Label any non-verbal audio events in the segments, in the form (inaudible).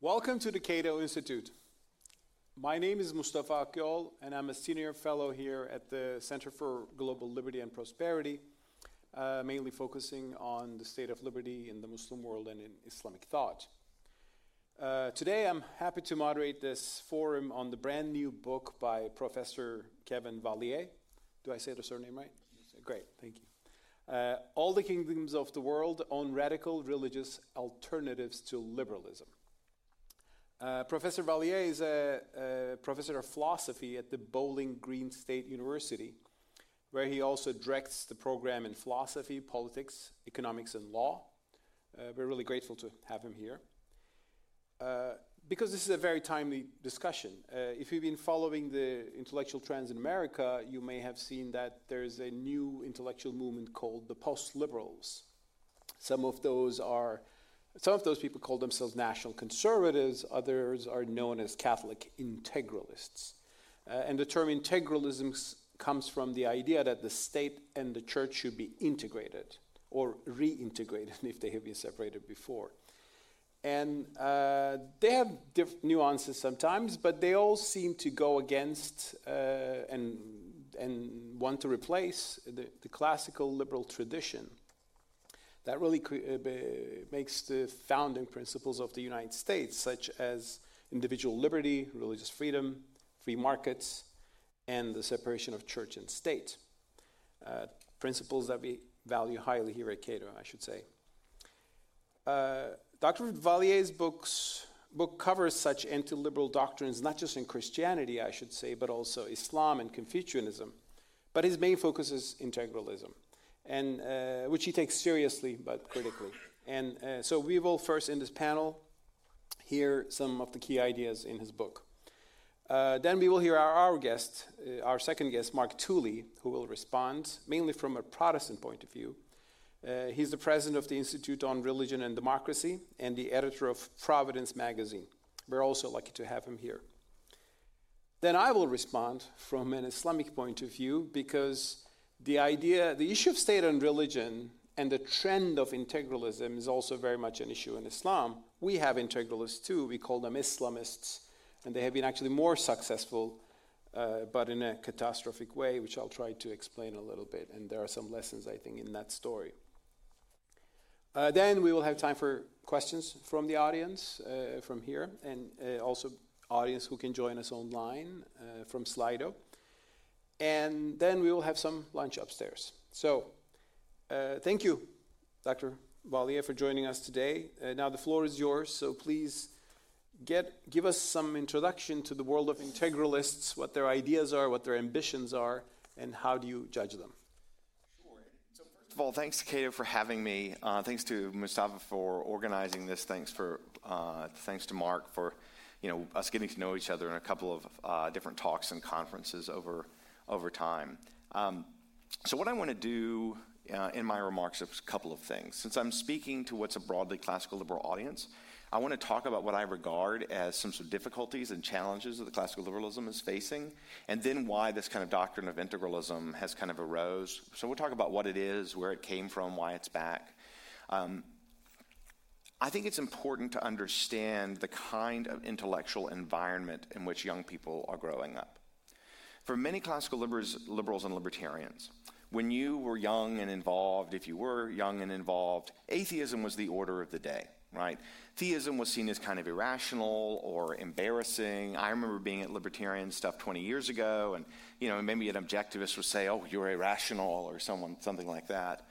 Welcome to the Cato Institute. My name is Mustafa Akyol, and I'm a senior fellow here at the Center for Global Liberty and Prosperity, uh, mainly focusing on the state of liberty in the Muslim world and in Islamic thought. Uh, today, I'm happy to moderate this forum on the brand new book by Professor Kevin Vallier. Do I say the surname right? Great, thank you. Uh, All the Kingdoms of the World on Radical Religious Alternatives to Liberalism. Uh, professor Vallier is a, a, professor of philosophy at the Bowling Green State University, where he also directs the program in philosophy, politics, economics, and law. Uh, we're really grateful to have him here. Uh, because this is a very timely discussion. Uh, if you've been following the intellectual trends in America, you may have seen that there's a new intellectual movement called the post liberals. Some of those are some of those people call themselves national conservatives, others are known as Catholic integralists. Uh, and the term integralism comes from the idea that the state and the church should be integrated or reintegrated (laughs) if they have been separated before. And uh, they have diff- nuances sometimes, but they all seem to go against uh, and, and want to replace the, the classical liberal tradition that really uh, makes the founding principles of the United States, such as individual liberty, religious freedom, free markets, and the separation of church and state. Uh, principles that we value highly here at Cato, I should say. Uh, Dr. Vallier's books, book covers such anti liberal doctrines, not just in Christianity, I should say, but also Islam and Confucianism. But his main focus is integralism and uh, which he takes seriously but critically. And uh, so we will first in this panel hear some of the key ideas in his book. Uh, then we will hear our, our guest, uh, our second guest, Mark Tooley, who will respond mainly from a Protestant point of view. Uh, he's the president of the Institute on Religion and Democracy and the editor of Providence magazine. We're also lucky to have him here. Then I will respond from an Islamic point of view because the idea, the issue of state and religion and the trend of integralism is also very much an issue in Islam. We have integralists too. We call them Islamists, and they have been actually more successful, uh, but in a catastrophic way, which I'll try to explain a little bit. And there are some lessons, I think, in that story. Uh, then we will have time for questions from the audience uh, from here, and uh, also audience who can join us online uh, from Slido and then we will have some lunch upstairs. So, uh, thank you, Dr. Vallier, for joining us today. Uh, now the floor is yours, so please get, give us some introduction to the world of integralists, what their ideas are, what their ambitions are, and how do you judge them? First of all, thanks to Cato for having me. Uh, thanks to Mustafa for organizing this. Thanks for uh, thanks to Mark for you know us getting to know each other in a couple of uh, different talks and conferences over over time. Um, so, what I want to do uh, in my remarks is a couple of things. Since I'm speaking to what's a broadly classical liberal audience, I want to talk about what I regard as some sort of difficulties and challenges that the classical liberalism is facing, and then why this kind of doctrine of integralism has kind of arose. So we'll talk about what it is, where it came from, why it's back. Um, I think it's important to understand the kind of intellectual environment in which young people are growing up. For many classical liberals, liberals and libertarians, when you were young and involved, if you were young and involved, atheism was the order of the day, right? Theism was seen as kind of irrational or embarrassing. I remember being at libertarian stuff 20 years ago, and you know, maybe an objectivist would say, "Oh, you're irrational," or someone something like that.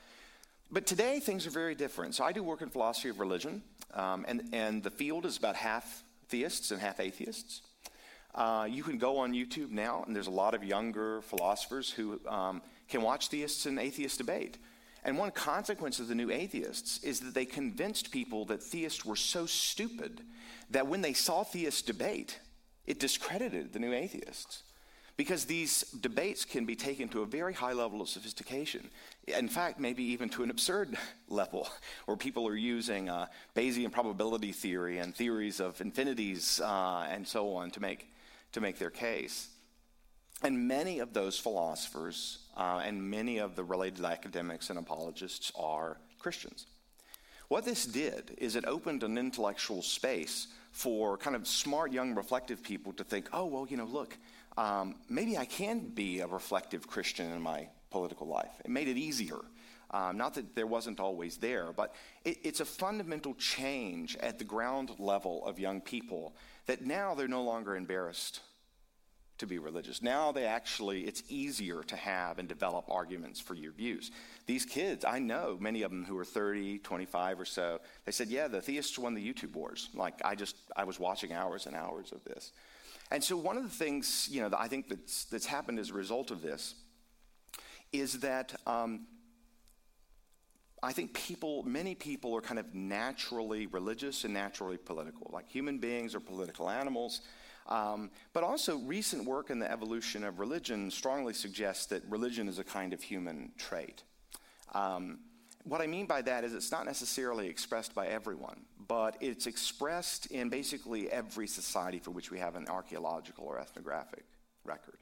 But today things are very different. So I do work in philosophy of religion, um, and and the field is about half theists and half atheists. Uh, you can go on YouTube now, and there's a lot of younger philosophers who um, can watch theists and atheists debate. And one consequence of the new atheists is that they convinced people that theists were so stupid that when they saw theists debate, it discredited the new atheists. Because these debates can be taken to a very high level of sophistication. In fact, maybe even to an absurd (laughs) level, where people are using uh, Bayesian probability theory and theories of infinities uh, and so on to make to make their case. And many of those philosophers uh, and many of the related academics and apologists are Christians. What this did is it opened an intellectual space for kind of smart, young, reflective people to think, oh, well, you know, look, um, maybe I can be a reflective Christian in my political life. It made it easier. Um, not that there wasn't always there, but it, it's a fundamental change at the ground level of young people that now they're no longer embarrassed to be religious. Now they actually, it's easier to have and develop arguments for your views. These kids, I know many of them who are 30, 25 or so, they said, yeah, the theists won the YouTube wars. Like, I just, I was watching hours and hours of this. And so one of the things, you know, that I think that's, that's happened as a result of this is that um, I think people, many people are kind of naturally religious and naturally political. Like human beings are political animals. Um, but also, recent work in the evolution of religion strongly suggests that religion is a kind of human trait. Um, what I mean by that is it's not necessarily expressed by everyone, but it's expressed in basically every society for which we have an archaeological or ethnographic record.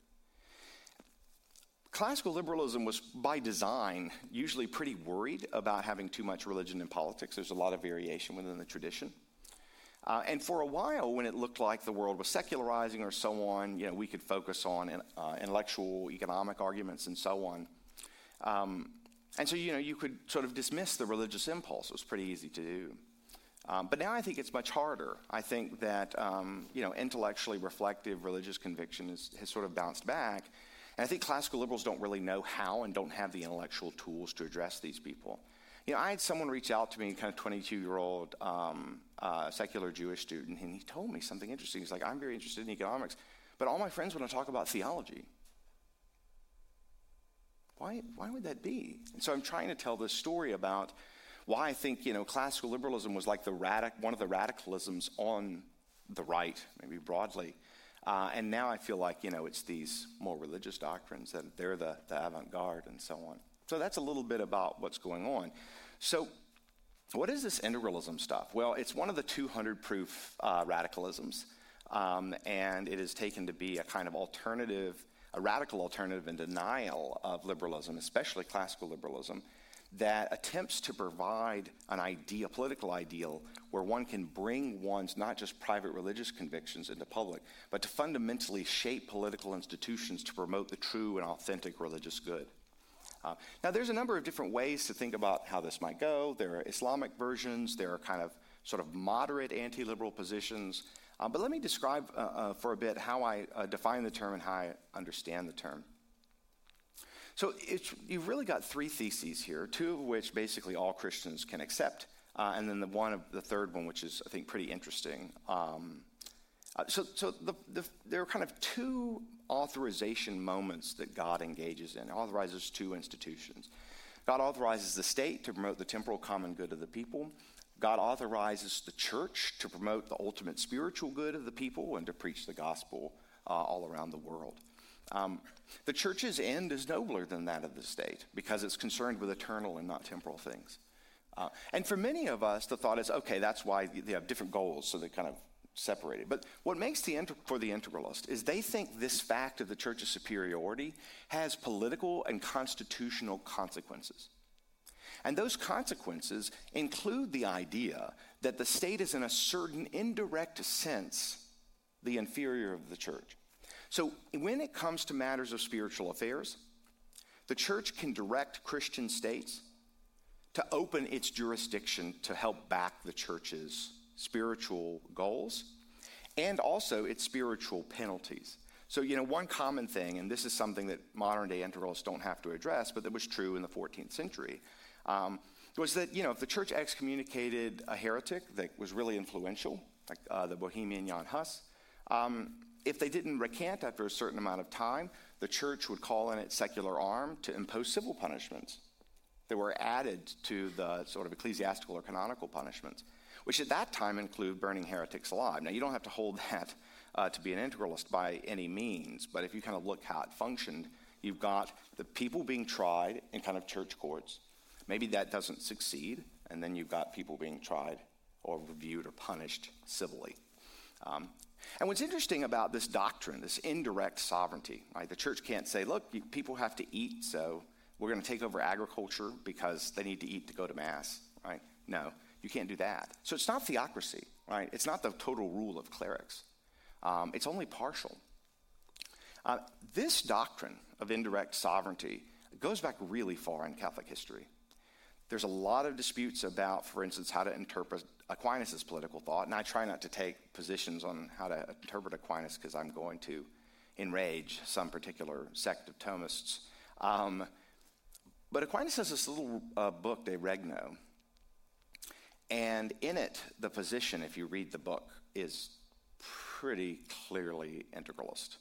Classical liberalism was, by design, usually pretty worried about having too much religion in politics. There's a lot of variation within the tradition. Uh, and for a while, when it looked like the world was secularizing or so on, you know, we could focus on uh, intellectual, economic arguments and so on. Um, and so, you know, you could sort of dismiss the religious impulse. It was pretty easy to do. Um, but now I think it's much harder. I think that, um, you know, intellectually reflective religious conviction is, has sort of bounced back. And I think classical liberals don't really know how and don't have the intellectual tools to address these people. You know, I had someone reach out to me, kind of 22 year old um, uh, secular Jewish student, and he told me something interesting. He's like, I'm very interested in economics, but all my friends want to talk about theology. Why, why would that be? And so I'm trying to tell this story about why I think, you know, classical liberalism was like the radic- one of the radicalisms on the right, maybe broadly. Uh, and now I feel like, you know, it's these more religious doctrines that they're the, the avant garde and so on. So that's a little bit about what's going on. So, what is this integralism stuff? Well, it's one of the 200 proof uh, radicalisms, um, and it is taken to be a kind of alternative, a radical alternative in denial of liberalism, especially classical liberalism, that attempts to provide an idea, political ideal, where one can bring one's not just private religious convictions into public, but to fundamentally shape political institutions to promote the true and authentic religious good. Uh, now, there's a number of different ways to think about how this might go. There are Islamic versions, there are kind of sort of moderate anti liberal positions. Uh, but let me describe uh, uh for a bit how I uh, define the term and how I understand the term. So you've really got three theses here, two of which basically all Christians can accept, uh, and then the one of the third one, which is I think pretty interesting. Um, so, so the, the, there are kind of two authorization moments that God engages in. authorizes two institutions. God authorizes the state to promote the temporal common good of the people. God authorizes the church to promote the ultimate spiritual good of the people and to preach the gospel uh, all around the world. Um, the church's end is nobler than that of the state because it's concerned with eternal and not temporal things. Uh, and for many of us, the thought is okay, that's why they have different goals, so they're kind of separated. But what makes the for the integralist is they think this fact of the church's superiority has political and constitutional consequences. And those consequences include the idea that the state is, in a certain indirect sense, the inferior of the church. So when it comes to matters of spiritual affairs, the church can direct Christian states to open its jurisdiction to help back the church's spiritual goals and also its spiritual penalties. So, you know, one common thing, and this is something that modern day integralists don't have to address, but that was true in the 14th century, um, was that, you know, if the church excommunicated a heretic that was really influential, like uh, the Bohemian Jan Hus, um, if they didn't recant after a certain amount of time, the church would call in its secular arm to impose civil punishments that were added to the sort of ecclesiastical or canonical punishments which at that time include burning heretics alive. Now, you don't have to hold (laughs) that uh, to be an integralist by any means, but if you kind of look how it functioned, you've got the people being tried in kind of church courts. Maybe that doesn't succeed, and then you've got people being tried or reviewed or punished civilly. Um, and what's interesting about this doctrine, this indirect sovereignty, right? The church can't say, look, you, people have to eat, so we're going to take over agriculture because they need to eat to go to mass, right? No You can't do that. So it's not theocracy, right? It's not the total rule of clerics. Um, it's only partial. Uh, this doctrine of indirect sovereignty goes back really far in Catholic history. There's a lot of disputes about, for instance, how to interpret Aquinas' political thought, and I try not to take positions on how to interpret Aquinas because I'm going to enrage some particular sect of Thomists. Um, but Aquinas has this little uh, book, De Regno, and in it, the position, if you read the book, is pretty clearly integralist.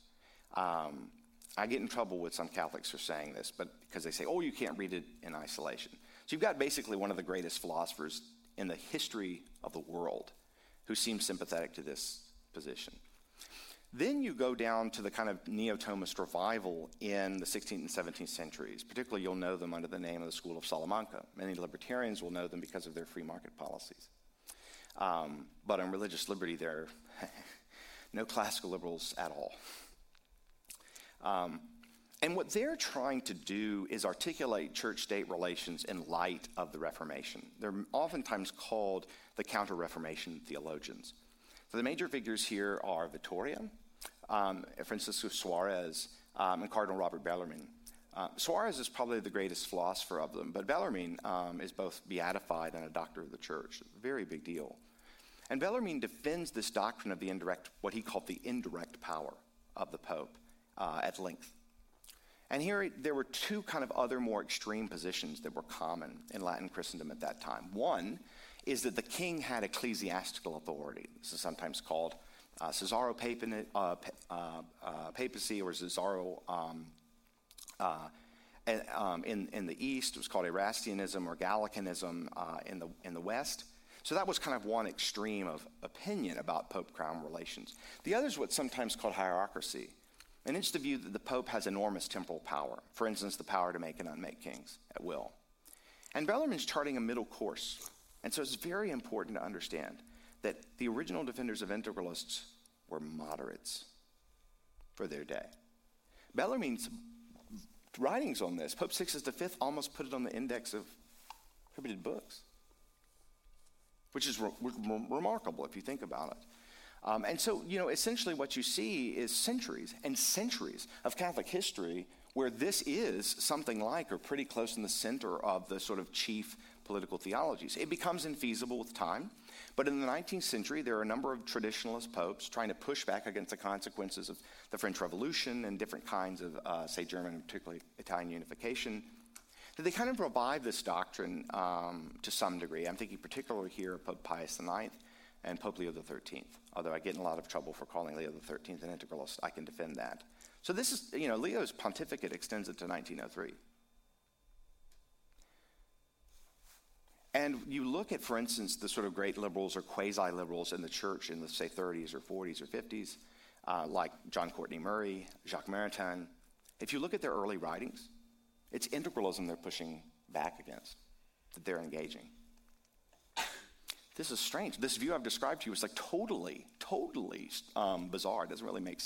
Um, I get in trouble with some Catholics for saying this, but because they say, "Oh, you can't read it in isolation." So you've got basically one of the greatest philosophers in the history of the world who seems sympathetic to this position. Then you go down to the kind of neo Thomist revival in the 16th and 17th centuries. Particularly, you'll know them under the name of the School of Salamanca. Many libertarians will know them because of their free market policies. Um, but on religious liberty, there are (laughs) no classical liberals at all. Um, and what they're trying to do is articulate church state relations in light of the Reformation. They're oftentimes called the Counter Reformation theologians. So the major figures here are Vitoria, um, Francisco Suarez, um, and Cardinal Robert Bellarmine. Uh, Suarez is probably the greatest philosopher of them, but Bellarmine um, is both beatified and a doctor of the church. Very big deal. And Bellarmine defends this doctrine of the indirect, what he called the indirect power of the Pope, uh, at length. And here there were two kind of other more extreme positions that were common in Latin Christendom at that time. One is that the king had ecclesiastical authority. This is sometimes called uh, Cesaro Papin, uh, uh, uh, papacy or Cesaro. Um, uh, um, in, in the East, it was called Erastianism or Gallicanism uh, in, the, in the West. So that was kind of one extreme of opinion about Pope crown relations. The other is what's sometimes called hierocracy. And it's the view that the Pope has enormous temporal power, for instance, the power to make and unmake kings at will. And Bellarmine's charting a middle course. And so it's very important to understand that the original defenders of integralists were moderates for their day. Bellarmine's writings on this, Pope Sixtus V almost put it on the index of prohibited books, which is re- re- remarkable if you think about it. Um, and so, you know, essentially what you see is centuries and centuries of Catholic history where this is something like or pretty close in the center of the sort of chief political theologies. It becomes infeasible with time. But in the 19th century, there are a number of traditionalist popes trying to push back against the consequences of the French Revolution and different kinds of, uh, say, German, and particularly Italian unification. That They kind of revive this doctrine um, to some degree. I'm thinking particularly here of Pope Pius IX and Pope Leo XIII. Although I get in a lot of trouble for calling Leo XIII an integralist, I can defend that. So this is, you know, Leo's pontificate extends it to 1903. And you look at, for instance, the sort of great liberals or quasi liberals in the church in the, say, 30s or 40s or 50s, uh, like John Courtney Murray, Jacques Maritain. If you look at their early writings, it's integralism they're pushing back against, that they're engaging. This is strange. This view I've described to you is like totally, totally um, bizarre. It doesn't really make,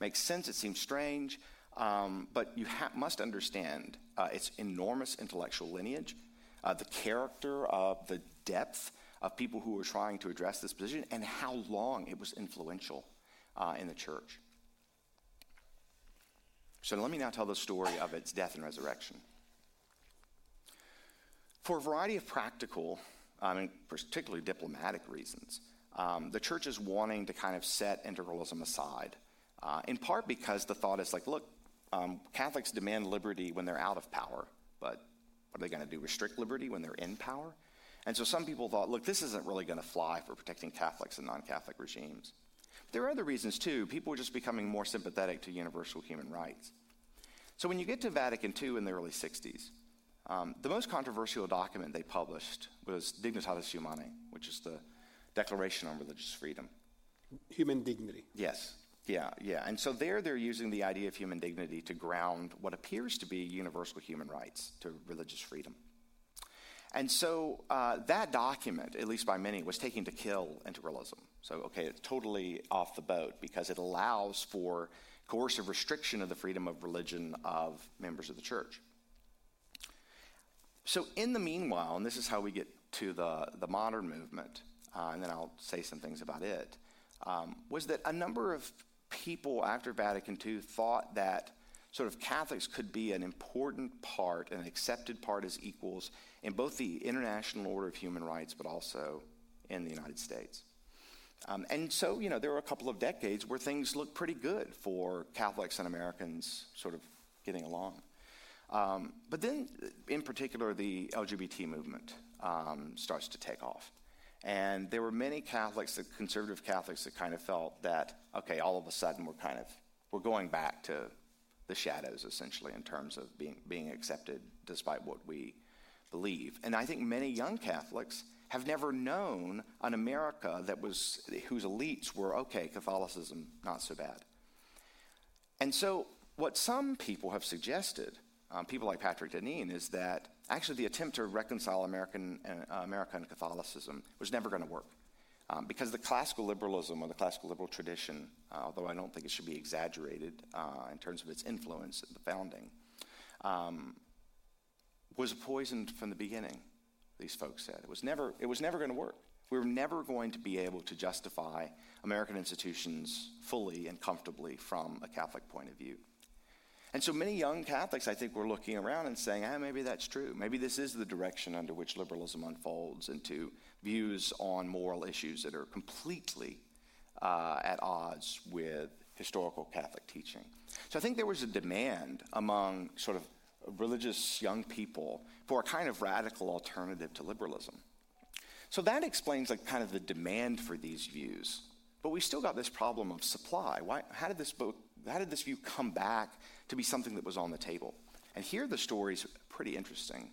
make sense. It seems strange. Um, but you ha- must understand uh, its enormous intellectual lineage, uh, the character of the depth of people who were trying to address this position, and how long it was influential uh, in the church. So let me now tell the story of its death and resurrection. For a variety of practical um, and particularly diplomatic reasons. Um, the church is wanting to kind of set integralism aside, uh, in part because the thought is like, look, um, Catholics demand liberty when they're out of power, but what are they going to do? Restrict liberty when they're in power? And so some people thought, look, this isn't really going to fly for protecting Catholics and non Catholic regimes. But there are other reasons too. People were just becoming more sympathetic to universal human rights. So when you get to Vatican II in the early 60s, um, the most controversial document they published was Dignitatis Humanae, which is the Declaration on Religious Freedom. Human dignity. Yes. Yeah, yeah. And so there they're using the idea of human dignity to ground what appears to be universal human rights to religious freedom. And so uh, that document, at least by many, was taken to kill integralism. So, okay, it's totally off the boat because it allows for coercive restriction of the freedom of religion of members of the church. So, in the meanwhile, and this is how we get to the, the modern movement, uh, and then I'll say some things about it, um, was that a number of people after Vatican II thought that sort of Catholics could be an important part, an accepted part as equals in both the International Order of Human Rights, but also in the United States. Um, and so, you know, there were a couple of decades where things looked pretty good for Catholics and Americans sort of getting along. Um, but then, in particular, the LGBT movement um, starts to take off. And there were many Catholics, the conservative Catholics, that kind of felt that, okay, all of a sudden we're kind of, we're going back to the shadows, essentially, in terms of being, being accepted despite what we believe. And I think many young Catholics have never known an America that was, whose elites were, okay, Catholicism, not so bad. And so, what some people have suggested, um, people like Patrick Deneen, is that actually the attempt to reconcile American, uh, America and Catholicism was never going to work. Um, because the classical liberalism or the classical liberal tradition, uh, although I don't think it should be exaggerated uh, in terms of its influence at the founding, um, was poisoned from the beginning, these folks said. It was never, it was never going to work. We were never going to be able to justify American institutions fully and comfortably from a Catholic point of view. And so many young Catholics, I think, were looking around and saying, ah, maybe that's true. Maybe this is the direction under which liberalism unfolds into views on moral issues that are completely uh, at odds with historical Catholic teaching. So I think there was a demand among sort of religious young people for a kind of radical alternative to liberalism. So that explains like kind of the demand for these views. But we still got this problem of supply. Why, how, did this book, how did this view come back to be something that was on the table? And here the story is pretty interesting.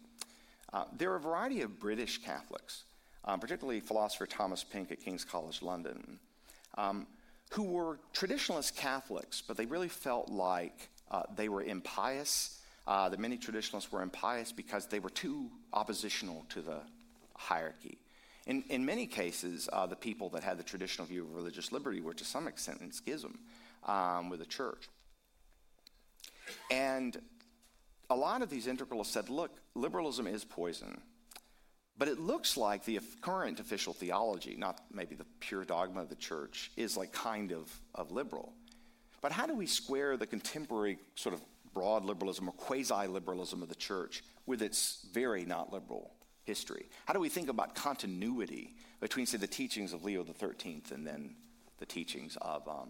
Uh, there are a variety of British Catholics, um, particularly philosopher Thomas Pink at King's College London, um, who were traditionalist Catholics, but they really felt like uh, they were impious uh, that many traditionalists were impious because they were too oppositional to the hierarchy. In, in many cases, uh, the people that had the traditional view of religious liberty were to some extent in schism um, with the church. And a lot of these integralists said, look, liberalism is poison. But it looks like the current official theology, not maybe the pure dogma of the church, is like kind of, of liberal. But how do we square the contemporary sort of broad liberalism or quasi liberalism of the church with its very not liberal history? How do we think about continuity between, say, the teachings of Leo XIII and then the teachings of um,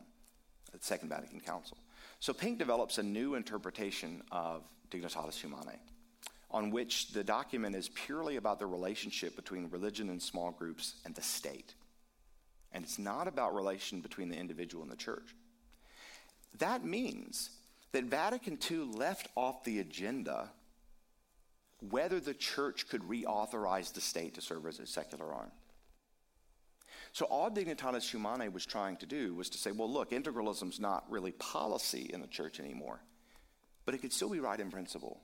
the Second Vatican Council? So Pink develops a new interpretation of Dignitatis Humanae, on which the document is purely about the relationship between religion and small groups and the state. And it's not about relation between the individual and the church. That means that Vatican II left off the agenda whether the church could reauthorize the state to serve as a secular arm. So all Dignitatis Humanae was trying to do was to say, well, look, integralism's not really policy in the church anymore, but it could still be right in principle.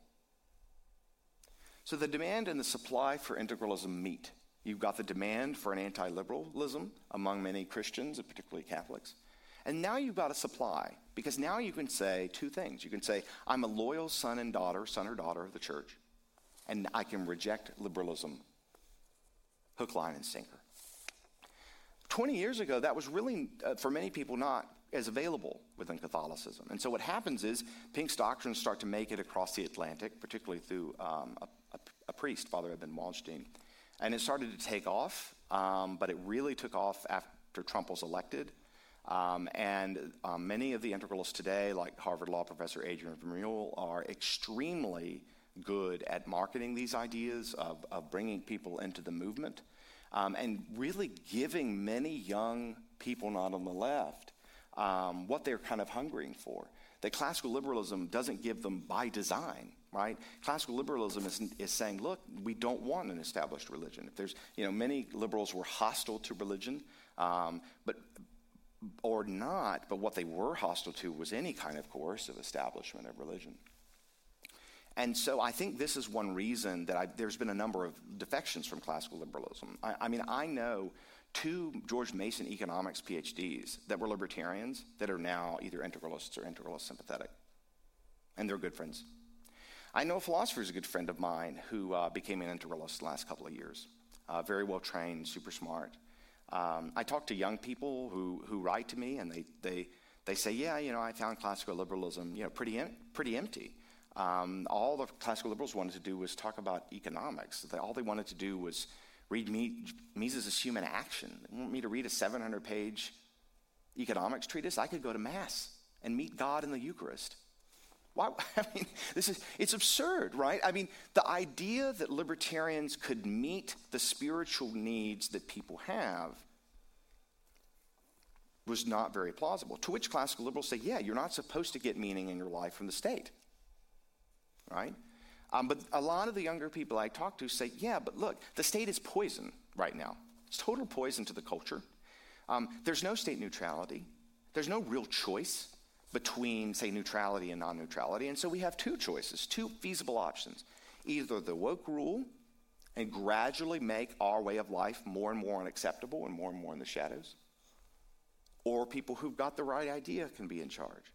So the demand and the supply for integralism meet. You've got the demand for an anti liberalism among many Christians, and particularly Catholics. And now you've got a supply because now you can say two things. You can say, I'm a loyal son and daughter, son or daughter of the church, and I can reject liberalism hook, line, and sinker. 20 years ago, that was really, uh, for many people, not as available within Catholicism. And so what happens is Pink's doctrines start to make it across the Atlantic, particularly through um, a, a, a, priest, Father Edmund Waldstein. And it started to take off, um, but it really took off after Trump was elected. Um, and um, many of the integralists today, like Harvard Law professor Adrian Vermeule, are extremely good at marketing these ideas of, of bringing people into the movement um, and really giving many young people, not on the left, um, what they're kind of hungering for. That classical liberalism doesn't give them by design, right? Classical liberalism is, is saying, look, we don't want an established religion. If there's, you know, many liberals were hostile to religion, um, but or not, but what they were hostile to was any kind of coercive establishment of religion. And so I think this is one reason that I, there's been a number of defections from classical liberalism. I, I, mean, I know two George Mason economics PhDs that were libertarians that are now either integralists or integralist sympathetic. And they're good friends. I know a philosopher is a good friend of mine who uh, became an integralist the last couple of years. uh, very well trained, super smart. Um, I talk to young people who, who write to me, and they, they, they say, yeah, you know, I found classical liberalism, you know, pretty, em- pretty empty. Um, all the classical liberals wanted to do was talk about economics. All they wanted to do was read Mises' Human Action. They want me to read a 700-page economics treatise? I could go to Mass and meet God in the Eucharist. Why? (laughs) I mean, this is, it's absurd, right? I mean, the idea that libertarians could meet the spiritual needs that people have was not very plausible. To which classical liberals say, yeah, you're not supposed to get meaning in your life from the state, right? Um, but a lot of the younger people I talk to say, yeah, but look, the state is poison right now. It's total poison to the culture. Um, there's no state neutrality. There's no real choice between, say, neutrality and non neutrality. And so we have two choices, two feasible options. Either the woke rule and gradually make our way of life more and more unacceptable and more and more in the shadows, or people who've got the right idea can be in charge.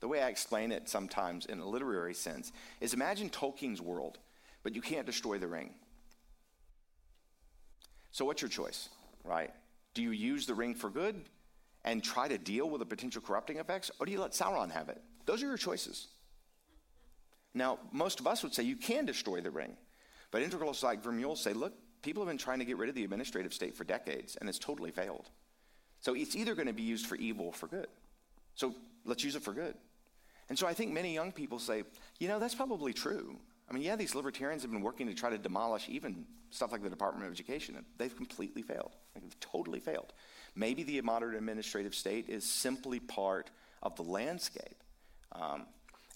The way I explain it sometimes in a literary sense is imagine Tolkien's world, but you can't destroy the ring. So, what's your choice, right? Do you use the ring for good and try to deal with the potential corrupting effects, or do you let Sauron have it? Those are your choices. Now, most of us would say you can destroy the ring, but integralists like Vermeule say, look, people have been trying to get rid of the administrative state for decades, and it's totally failed. So it's either going to be used for evil or for good. So let's use it for good. And so I think many young people say, you know, that's probably true. I mean, yeah, these libertarians have been working to try to demolish even stuff like the Department of Education, they've completely failed. They've totally failed. Maybe the modern administrative state is simply part of the landscape. Um,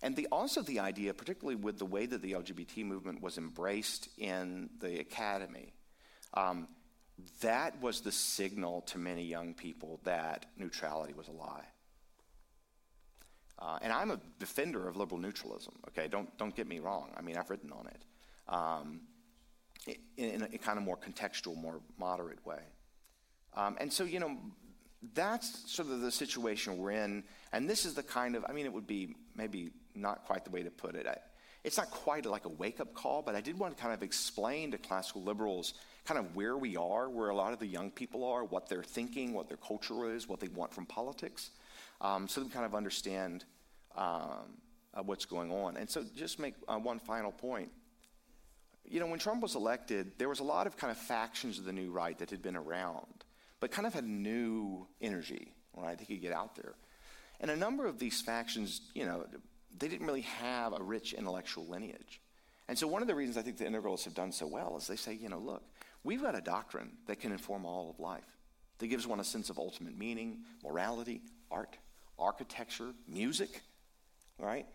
and the, also the idea, particularly with the way that the LGBT movement was embraced in the academy, um, that was the signal to many young people that neutrality was a lie. Uh, and I'm a defender of liberal neutralism. Okay, don't don't get me wrong. I mean, I've written on it um, in, in, a kind of more contextual, more moderate way. Um, and so, you know, that's sort of the situation we're in. And this is the kind of, I mean, it would be maybe not quite the way to put it. I, it's not quite like a wake up call, but I did want to kind of explain to classical liberals kind of where we are, where a lot of the young people are, what they're thinking, what their culture is, what they want from politics, um, so they kind of understand um, uh, what's going on. And so, just make uh, one final point. You know, when Trump was elected, there was a lot of kind of factions of the new right that had been around but kind of had new energy, right? They could get out there. And a number of these factions, you know, they didn't really have a rich intellectual lineage. And so one of the reasons I think the integralists have done so well is they say, you know, look, we've got a doctrine that can inform all of life, that gives one a sense of ultimate meaning, morality, art, architecture, music, right?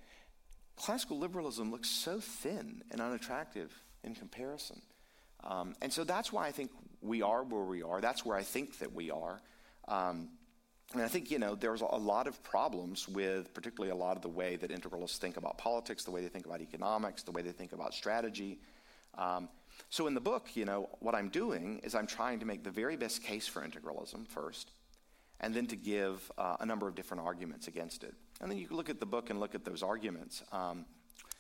Classical liberalism looks so thin and unattractive in comparison. Um, and so that's why I think we are where we are. That's where I think that we are. Um, and I think, you know, there's a lot of problems with particularly a lot of the way that integralists think about politics, the way they think about economics, the way they think about strategy. Um, so in the book, you know, what I'm doing is I'm trying to make the very best case for integralism first, and then to give uh, a number of different arguments against it. And then you can look at the book and look at those arguments. Um,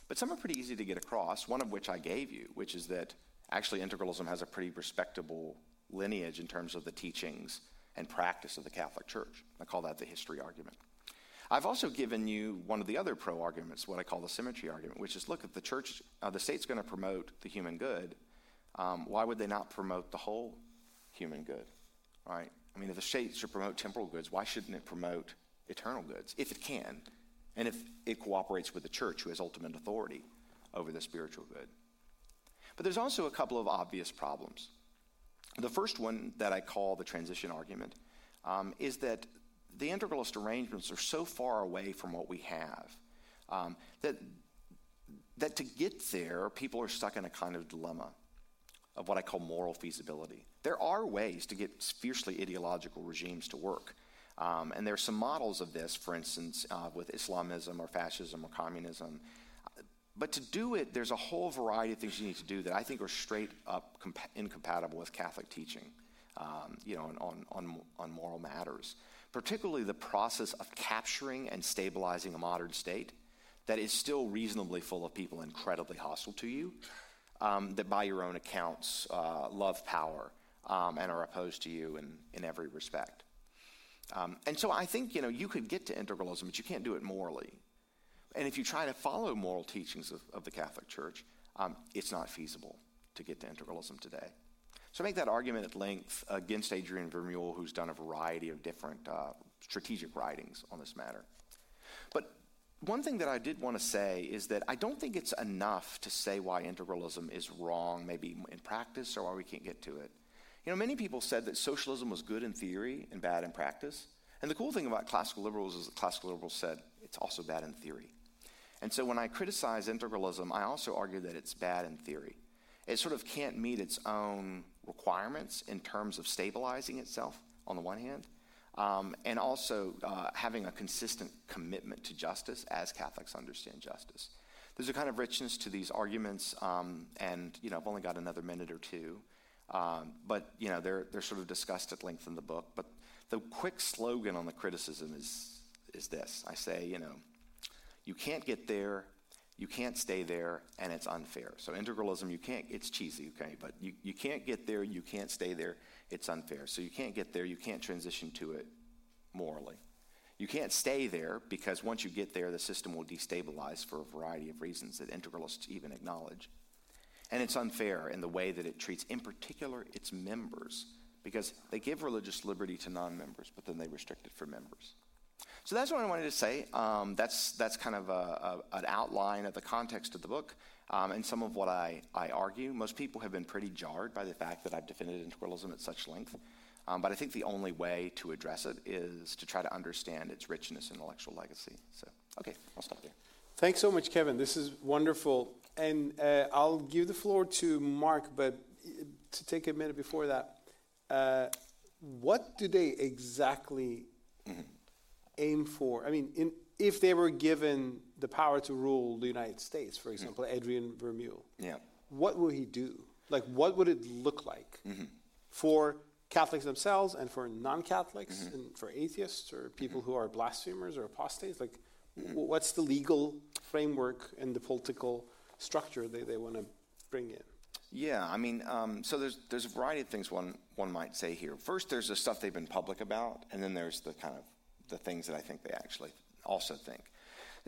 but some are pretty easy to get across, one of which I gave you, which is that Actually, integralism has a pretty respectable lineage in terms of the teachings and practice of the Catholic Church. I call that the history argument. I've also given you one of the other pro arguments, what I call the symmetry argument, which is look, if the church, uh, the state's going to promote the human good, um, why would they not promote the whole human good? Right? I mean, if the state should promote temporal goods, why shouldn't it promote eternal goods if it can, and if it cooperates with the church, who has ultimate authority over the spiritual good? But there's also a couple of obvious problems. The first one that I call the transition argument um, is that the integralist arrangements are so far away from what we have um, that, that to get there, people are stuck in a kind of dilemma of what I call moral feasibility. There are ways to get fiercely ideological regimes to work. Um, and there are some models of this, for instance, uh, with Islamism or fascism or communism, but to do it, there's a whole variety of things you need to do that I think are straight up compa- incompatible with Catholic teaching, um, you know, on, on, on moral matters. Particularly the process of capturing and stabilizing a modern state that is still reasonably full of people incredibly hostile to you. Um, that, by your own accounts, uh, love power um, and are opposed to you in, in every respect. Um, and so I think you know you could get to integralism, but you can't do it morally. And if you try to follow moral teachings of, of the Catholic Church, um, it's not feasible to get to integralism today. So I make that argument at length against Adrian Vermeule, who's done a variety of different uh, strategic writings on this matter. But one thing that I did want to say is that I don't think it's enough to say why integralism is wrong, maybe in practice, or why we can't get to it. You know, many people said that socialism was good in theory and bad in practice. And the cool thing about classical liberals is that classical liberals said it's also bad in theory. And so when I criticize integralism, I also argue that it's bad in theory. It sort of can't meet its own requirements in terms of stabilizing itself, on the one hand, um, and also uh, having a consistent commitment to justice as Catholics understand justice. There's a kind of richness to these arguments, um, and you know, I've only got another minute or two, um, but you know, they're they're sort of discussed at length in the book. But the quick slogan on the criticism is is this: I say, you know, you can't get there, you can't stay there, and it's unfair. So integralism, you can't. It's cheesy, okay, but you you can't get there, you can't stay there, it's unfair. So you can't get there, you can't transition to it morally. You can't stay there because once you get there, the system will destabilize for a variety of reasons that integralists even acknowledge. And it's unfair in the way that it treats, in particular, its members, because they give religious liberty to non members, but then they restrict it for members. So that's what I wanted to say. Um, that's, that's kind of a, a, an outline of the context of the book um, and some of what I, I argue. Most people have been pretty jarred by the fact that I've defended integralism at such length. Um, but I think the only way to address it is to try to understand its richness and intellectual legacy. So, okay, I'll stop there. Thanks so much, Kevin. This is wonderful. And uh, I'll give the floor to Mark, but to take a minute before that, uh, what do they exactly mm-hmm. aim for? I mean, in, if they were given the power to rule the United States, for example, mm-hmm. Adrian Vermeule, yeah. what would he do? Like, what would it look like mm-hmm. for Catholics themselves and for non-Catholics mm-hmm. and for atheists or people mm-hmm. who are blasphemers or apostates? Like, mm-hmm. what's the legal framework and the political structure they, they want to bring in? Yeah, I mean, um, so there's there's a variety of things one one might say here. First, there's the stuff they've been public about, and then there's the kind of the things that I think they actually also think.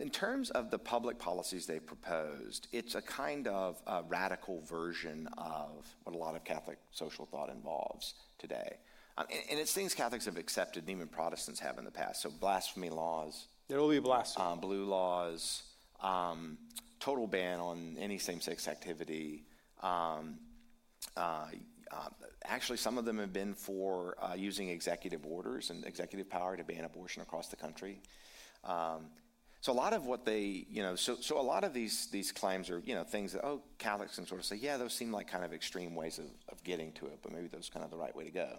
In terms of the public policies they proposed, it's a kind of a radical version of what a lot of Catholic social thought involves today. Um, and, and, it's things Catholics have accepted, and even Protestants have in the past. So blasphemy laws. There will be blasphemy. Um, blue laws, um, total ban on any same-sex activity. Um, uh, uh, actually, some of them have been for uh, using executive orders and executive power to ban abortion across the country. Um, so a lot of what they, you know, so, so a lot of these these claims are, you know, things that oh Catholics can sort of say, yeah, those seem like kind of extreme ways of, of getting to it, but maybe those kind of the right way to go.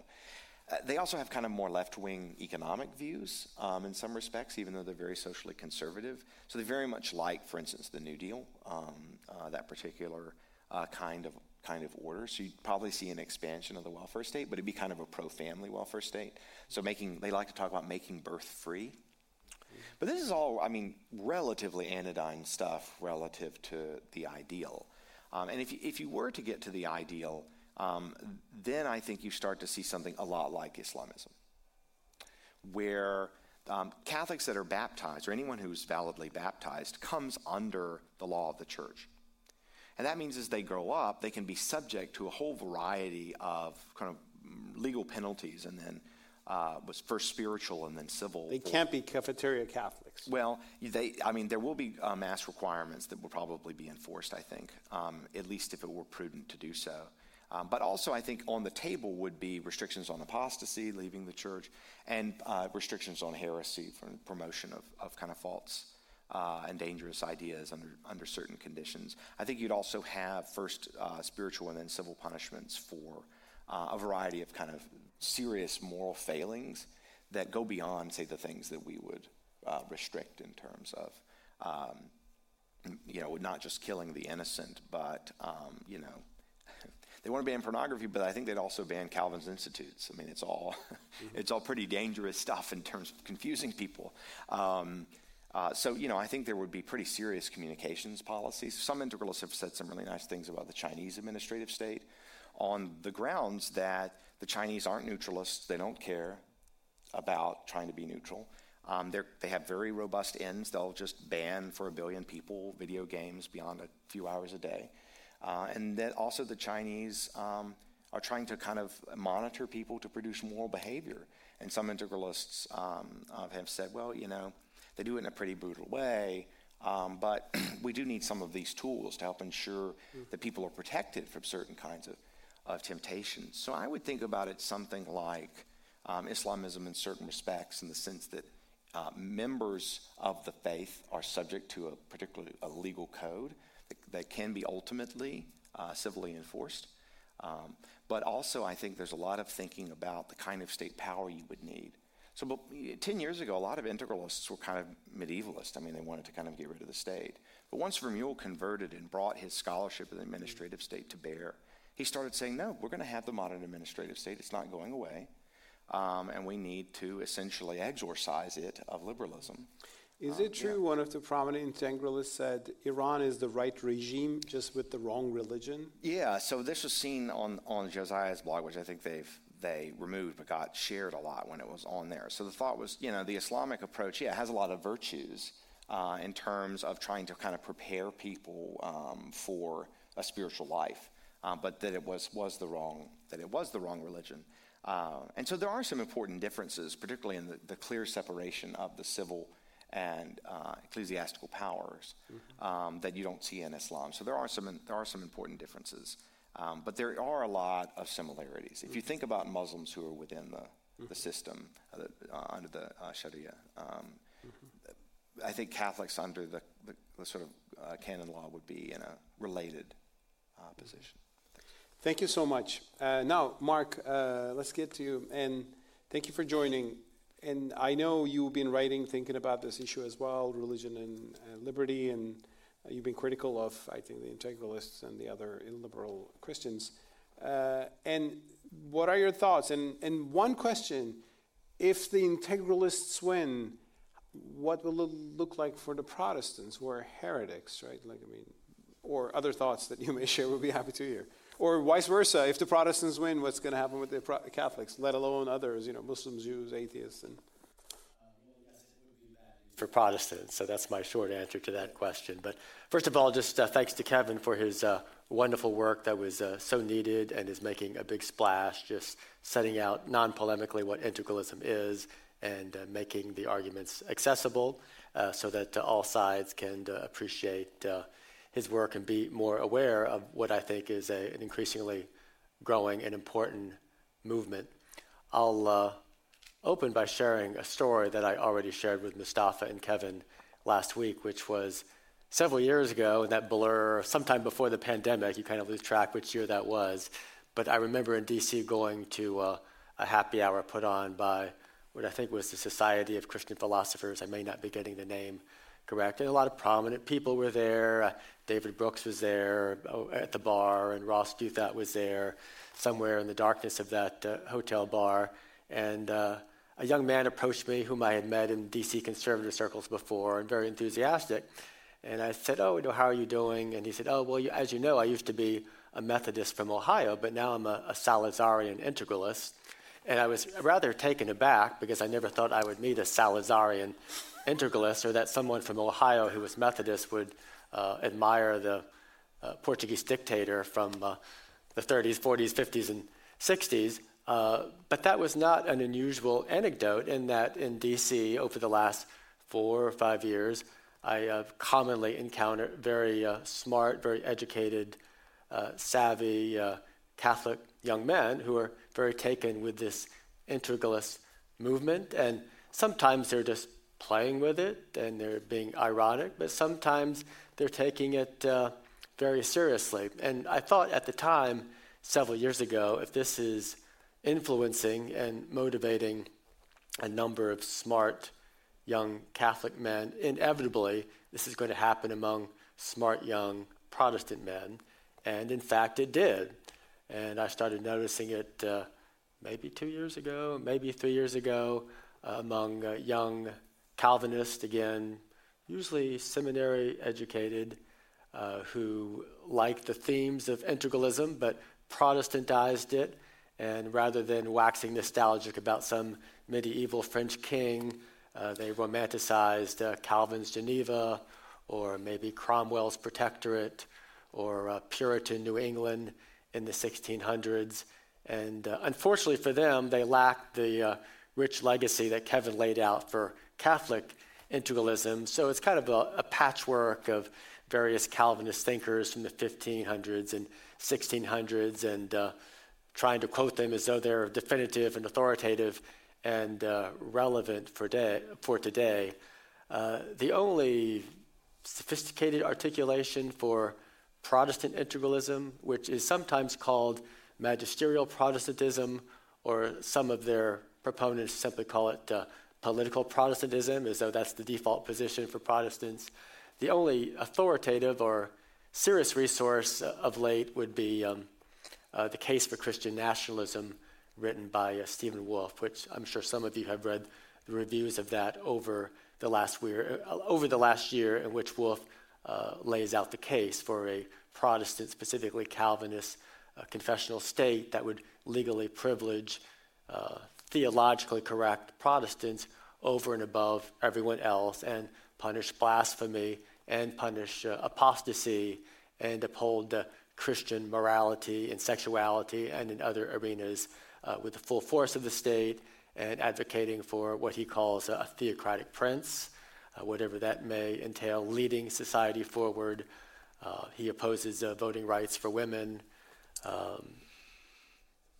Uh, they also have kind of more left wing economic views um, in some respects, even though they're very socially conservative. So they very much like, for instance, the New Deal, um, uh, that particular uh, kind of kind of order. So you'd probably see an expansion of the welfare state, but it'd be kind of a pro family welfare state. So making they like to talk about making birth free. But this is all, I mean, relatively anodyne stuff relative to the ideal. Um, and if you, if you were to get to the ideal, um, then I think you start to see something a lot like Islamism, where um, Catholics that are baptized, or anyone who's validly baptized, comes under the law of the church. And that means as they grow up, they can be subject to a whole variety of kind of legal penalties and then uh, was first spiritual and then civil. They can't be cafeteria Catholics. Well, they, I mean, there will be uh, mass requirements that will probably be enforced, I think, um, at least if it were prudent to do so. Um, but also, I think on the table would be restrictions on apostasy, leaving the church, and uh, restrictions on heresy for promotion of, of kind of false uh, and dangerous ideas under, under certain conditions. I think you'd also have first uh, spiritual and then civil punishments for uh, a variety of kind of serious moral failings that go beyond, say, the things that we would uh, restrict in terms of, um, you know, not just killing the innocent, but, um, you know, (laughs) they want to ban pornography, but I think they'd also ban Calvin's Institutes. I mean, it's all, mm-hmm. (laughs) it's all pretty dangerous stuff in terms of confusing people. Um, Uh, so, you know, I think there would be pretty serious communications policies. Some integralists have said some really nice things about the Chinese administrative state on the grounds that the Chinese aren't neutralists, they don't care about trying to be neutral. Um, they have very robust ends. They'll just ban for a billion people video games beyond a few hours a day. Uh, and then also the Chinese um, are trying to kind of monitor people to produce moral behavior. And some integralists um, uh, have said, well, you know, they do it in a pretty brutal way, um, but (clears throat) we do need some of these tools to help ensure that people are protected from certain kinds of, of temptation. So I would think about it something like um, Islamism in certain respects, in the sense that uh, members of the faith are subject to a particular a legal code that, that, can be ultimately uh, civilly enforced. Um, but also, I think there's a lot of thinking about the kind of state power you would need. So, but 10 years ago, a lot of integralists were kind of medievalist. I mean, they wanted to kind of get rid of the state. But once Vermeule converted and brought his scholarship of the administrative state to bear, he started saying, no, we're going to have the modern administrative state. It's not going away. Um, and we need to essentially exorcise it of liberalism. Is it true yeah. one of the prominent integralists said Iran is the right regime just with the wrong religion? Yeah, so this was seen on, on Josiah's blog, which I think they've they removed but got shared a lot when it was on there. So the thought was, you know, the Islamic approach, yeah, has a lot of virtues uh, in terms of trying to kind of prepare people um, for a spiritual life, uh, but that it was, was the wrong that it was the wrong religion. Uh, and so there are some important differences, particularly in the, the clear separation of the civil and uh, ecclesiastical powers mm-hmm. um, that you don't see in Islam. So there are some there are some important differences, um, but there are a lot of similarities. Mm-hmm. If you think about Muslims who are within the mm-hmm. the system uh, uh under the uh, Sharia, um, mm-hmm. I think Catholics under the, the, the sort of uh, canon law would be in a related position. Thank you so much. now, Mark, let's get to you and thank you for joining and I know you've been writing, thinking about this issue as well, religion and uh, liberty, and uh, you've been critical of, I think, the integralists and the other illiberal Christians. Uh, and what are your thoughts? And, and one question if the integralists win, what will it look like for the Protestants who are heretics, right? Like, I mean, or other thoughts that you may share, we'll be happy to hear. Or vice versa, if the Protestants win, what's going to happen with the Catholics, let alone others, you know, Muslims, Jews, atheists, and for Protestants. So that's my short answer to that question. But first of all, just uh, thanks to Kevin for his uh, wonderful work that was uh, so needed and is making a big splash, just setting out non polemically what integralism is and uh, making the arguments accessible uh, so that uh, all sides can appreciate his work and be more aware of what I think is a, an increasingly growing and important movement. I'll uh, open by sharing a story that I already shared with Mustafa and Kevin last week, which was several years ago in that blur, sometime before the pandemic. You kind of lose track which year that was. But I remember in DC going to uh, a happy hour put on by what I think was the Society of Christian Philosophers. I may not be getting the name correct. And a lot of prominent people were there. Uh, David Brooks was there uh, at the bar, and Ross Douthat was there somewhere in the darkness of that uh, hotel bar. And uh, a young man approached me whom I had met in DC conservative circles before and very enthusiastic. And I said, Oh, you know, how are you doing? And he said, Oh, well, you, as you know, I used to be a Methodist from Ohio, but now I'm a, a Salazarian integralist. And I was rather taken aback because I never thought I would meet a Salazarian integralist or that someone from Ohio who was Methodist would admire the uh, Portuguese dictator from uh, the 30s, 40s, 50s, and 60s. Uh, but that was not an unusual anecdote in that in DC over the last four or five years, I commonly encounter very uh, smart, very educated, uh, savvy Catholic young men who are very taken with this integralist movement. And sometimes they're just playing with it and they're being ironic, but sometimes they're taking it uh, very seriously. And I thought at the time, several years ago, if this is influencing and motivating a number of smart young Catholic men, inevitably this is going to happen among smart young Protestant men. And in fact, it did. And I started noticing it uh, maybe two years ago, maybe three years ago, uh, among uh, young Calvinists, again, usually seminary educated, uh, who liked the themes of integralism but Protestantized it. And rather than waxing nostalgic about some medieval French king, uh, they romanticized uh, Calvin's Geneva or maybe Cromwell's Protectorate or uh, Puritan New England in the 1600s. And uh, unfortunately for them, they lacked the uh, rich legacy that Kevin laid out for Catholic integralism. So it's kind of a, a patchwork of various Calvinist thinkers from the 1500s and 1600s and uh, trying to quote them as though they're definitive and authoritative and uh, relevant for, day, for today. Uh, the only sophisticated articulation for Protestant integralism, which is sometimes called magisterial Protestantism, or some of their proponents simply call it uh, political Protestantism, as though that's the default position for Protestants. The only authoritative or serious resource of late would be um, uh, The Case for Christian Nationalism, written by uh, Stephen Wolfe, which I'm sure some of you have read the reviews of that over the last year, uh, over the last year in which Wolfe uh, lays out the case for a Protestant, specifically Calvinist, uh, confessional state that would legally privilege uh, theologically correct Protestants over and above everyone else and punish blasphemy and punish uh, apostasy and uphold Christian morality and sexuality and in other arenas uh, with the full force of the state and advocating for what he calls a, theocratic prince, uh, whatever that may entail, leading society forward. Uh, he opposes uh, voting rights for women. Um,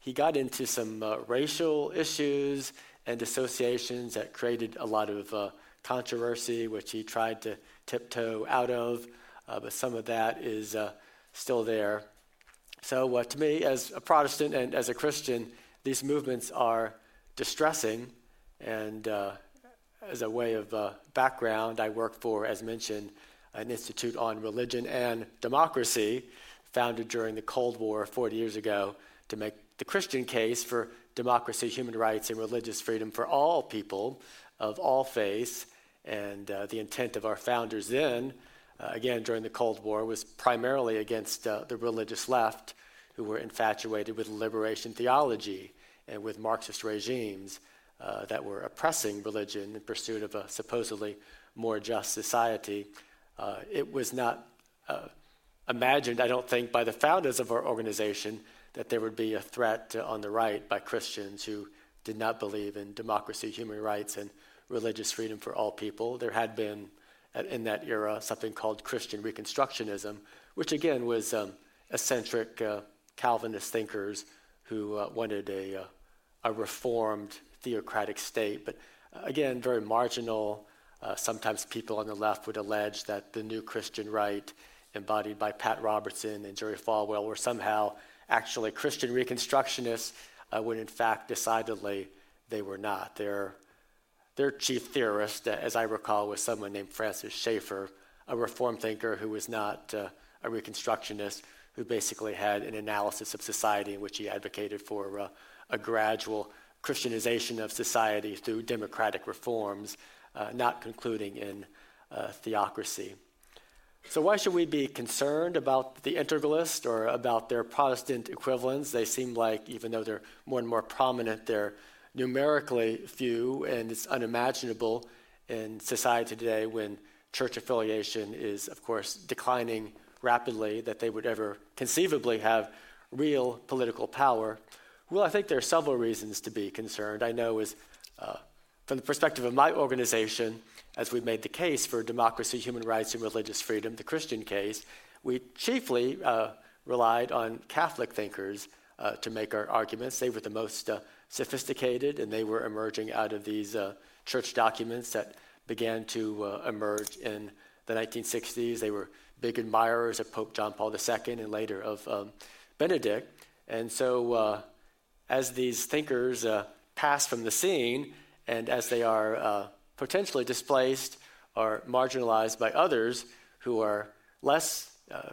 he got into some uh, racial issues and associations that created a lot of uh, controversy, which he tried to tiptoe out of, but some of that is still there. So, uh, to me, as a Protestant and as a Christian, these movements are distressing. And uh, as a way of uh, background, I work for, as mentioned, an institute on religion and democracy, founded during the Cold War 40 years ago to make the Christian case for democracy, human rights, and religious freedom for all people of all faiths. And uh, the intent of our founders then uh, again, during the Cold War, was primarily against uh, the religious left who were infatuated with liberation theology and with Marxist regimes uh, that were oppressing religion in pursuit of a supposedly more just society. Uh, it was not uh, imagined, I don't think, by the founders of our organization that there would be a threat on the right by Christians who did not believe in democracy, human rights, and religious freedom for all people. There had been in that era something called Christian Reconstructionism, which again was um, eccentric uh, Calvinist thinkers who uh, wanted a, uh, a reformed theocratic state, but uh, again, very marginal. Uh, sometimes people on the left would allege that the new Christian right, embodied by Pat Robertson and Jerry Falwell, were somehow actually Christian Reconstructionists, uh, when in fact, decidedly, they were not. They're their chief theorist, uh, as I recall, was someone named Francis Schaeffer, a reform thinker who was not uh, a Reconstructionist, who basically had an analysis of society in which he advocated for uh, a gradual Christianization of society through democratic reforms, uh, not concluding in uh, theocracy. So, why should we be concerned about the integralists or about their Protestant equivalents? They seem like, even though they're more and more prominent, they're numerically few, and it's unimaginable in society today when church affiliation is, of course, declining rapidly that they would ever conceivably have real political power. Well, I think there are several reasons to be concerned. I know, as uh, from the perspective of my organization, as we made the case for democracy, human rights, and religious freedom, the Christian case, we chiefly uh, relied on Catholic thinkers uh, to make our arguments. They were the most uh, sophisticated, and they were emerging out of these uh, church documents that began to uh, emerge in the 1960s. They were big admirers of Pope John Paul II and later of um, Benedict. And so, uh, as these thinkers pass from the scene, and as they are potentially displaced or marginalized by others who are less uh,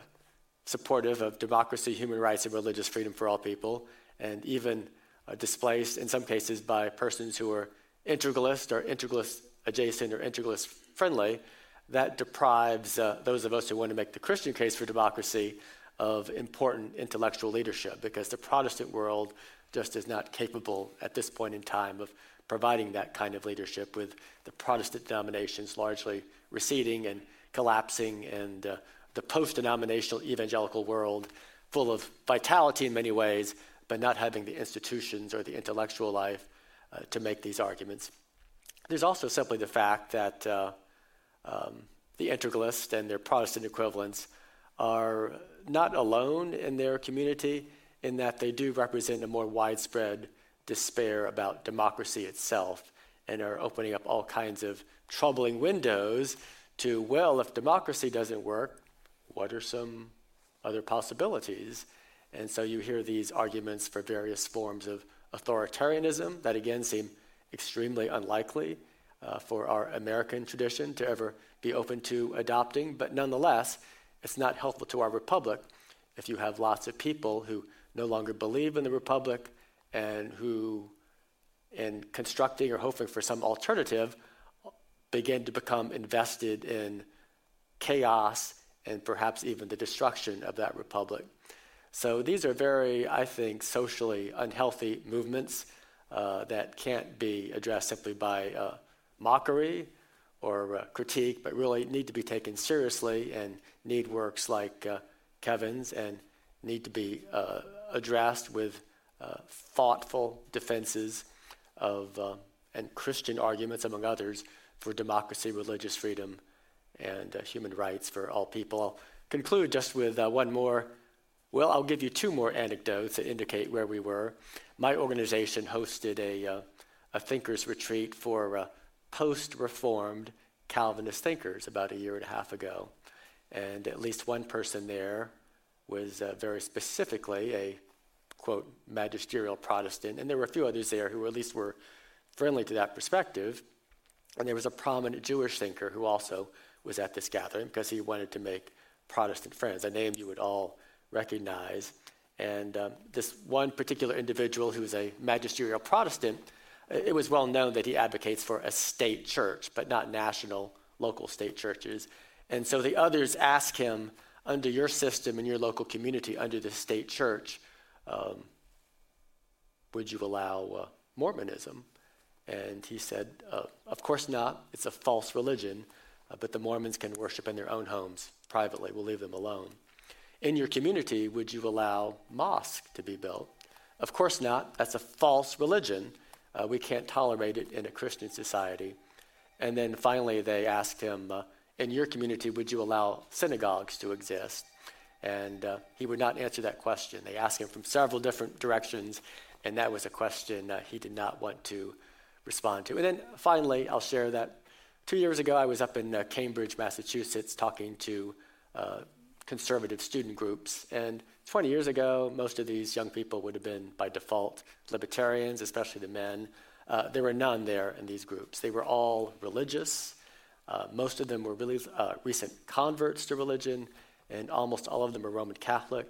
supportive of democracy, human rights, and religious freedom for all people, and even uh, displaced in some cases by persons who are integralist or integralist adjacent or integralist friendly, that deprives uh, those of us who want to make the Christian case for democracy of important intellectual leadership because the Protestant world just is not capable at this point in time of providing that kind of leadership with the Protestant denominations largely receding and collapsing and uh, the post denominational evangelical world full of vitality in many ways, but not having the institutions or the intellectual life uh, to make these arguments. There's also simply the fact that uh, um, the integralists and their Protestant equivalents are not alone in their community in that they do represent a more widespread despair about democracy itself and are opening up all kinds of troubling windows to, well, if democracy doesn't work, what are some other possibilities? And so you hear these arguments for various forms of authoritarianism that again seem extremely unlikely uh, for our American tradition to ever be open to adopting. But nonetheless, it's not helpful to our republic if you have lots of people who no longer believe in the republic and who, in constructing or hoping for some alternative, begin to become invested in chaos and perhaps even the destruction of that republic. So these are very, I think, socially unhealthy movements uh, that can't be addressed simply by uh, mockery or uh, critique, but really need to be taken seriously and need works like uh, Kevin's and need to be uh, addressed with uh, thoughtful defenses of and Christian arguments, among others, for democracy, religious freedom, and human rights for all people. I'll conclude just with one more well, I'll give you two more anecdotes that indicate where we were. My organization hosted a, uh, a thinkers retreat for uh, post reformed Calvinist thinkers about a year and a half ago. And at least one person there was uh, very specifically a quote magisterial Protestant, and there were a few others there who at least were friendly to that perspective. And there was a prominent Jewish thinker who also was at this gathering because he wanted to make Protestant friends, a name you would all recognize. And um, this one particular individual who was a magisterial Protestant, it was well known that he advocates for a state church, but not national, local state churches. And so the others ask him, under your system in your local community, under the state church, um, would you allow uh, Mormonism? And he said, uh, Of course not. It's a false religion, uh, but the Mormons can worship in their own homes privately. We'll leave them alone. In your community, would you allow mosque to be built? Of course not. That's a false religion. Uh, we can't tolerate it in a Christian society. And then finally, they asked him, uh, In your community, would you allow synagogues to exist? And uh, he would not answer that question. They asked him from several different directions, and that was a question he did not want to respond to. And then finally, I'll share that two years ago, I was up in uh, Cambridge, Massachusetts, talking to uh, conservative student groups. And 20 years ago, most of these young people would have been, by default, libertarians, especially the men. Uh, there were none there in these groups. They were all religious. Uh, most of them were really uh, recent converts to religion, and almost all of them were Roman Catholic.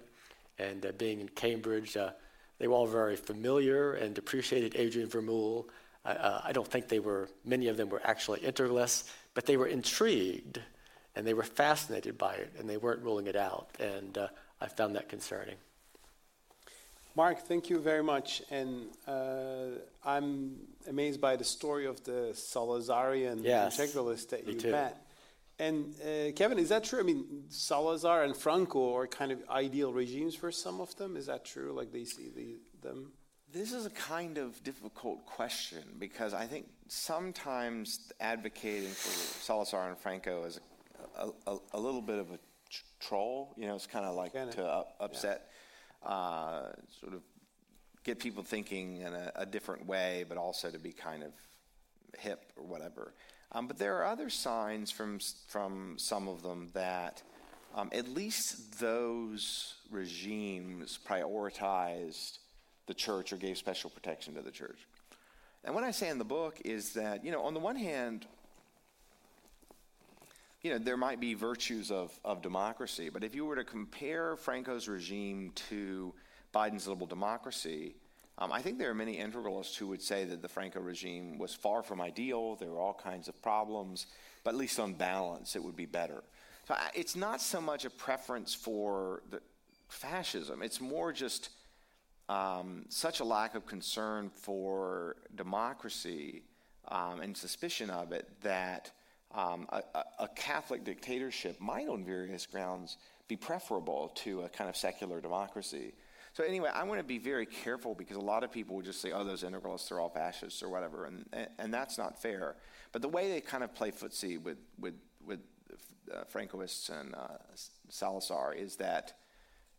And uh, being in Cambridge, uh, they were all very familiar and appreciated Adrian Vermeule. Uh, I don't think they were, many of them were actually integralists, but they were intrigued and they were fascinated by it and they weren't ruling it out. And uh, I found that concerning. Mark, thank you very much. And uh, I'm amazed by the story of the Salazarian yes, integralist that you too. met. And uh, Kevin, is that true? I mean, Salazar and Franco are kind of ideal regimes for some of them. Is that true? Like they see the, them? This is a kind of difficult question because I think sometimes advocating for Salazar and Franco is a, a, a little bit of a tr- troll. You know, it's kind of like Kinda, to up, upset, uh, sort of get people thinking in a, a different way, but also to be kind of hip or whatever. Um, but there are other signs from from some of them that um, at least those regimes prioritized the church or gave special protection to the church. And what I say in the book is that you know, on the one hand, you know, there might be virtues of, of democracy, but if you were to compare Franco's regime to Biden's liberal democracy, Um, I think there are many integralists who would say that the Franco regime was far from ideal. There were all kinds of problems, but at least on balance, it would be better. So I, it's not so much a preference for fascism, it's more just um, such a lack of concern for democracy um, and suspicion of it that um, a, a, Catholic dictatorship might, on various grounds, be preferable to a kind of secular democracy. So anyway, I want to be very careful because a lot of people would just say, "Oh, those integralists are all fascists or whatever," and and that's not fair. But the way they kind of play footsie with with with uh, Francoists and uh, Salazar is that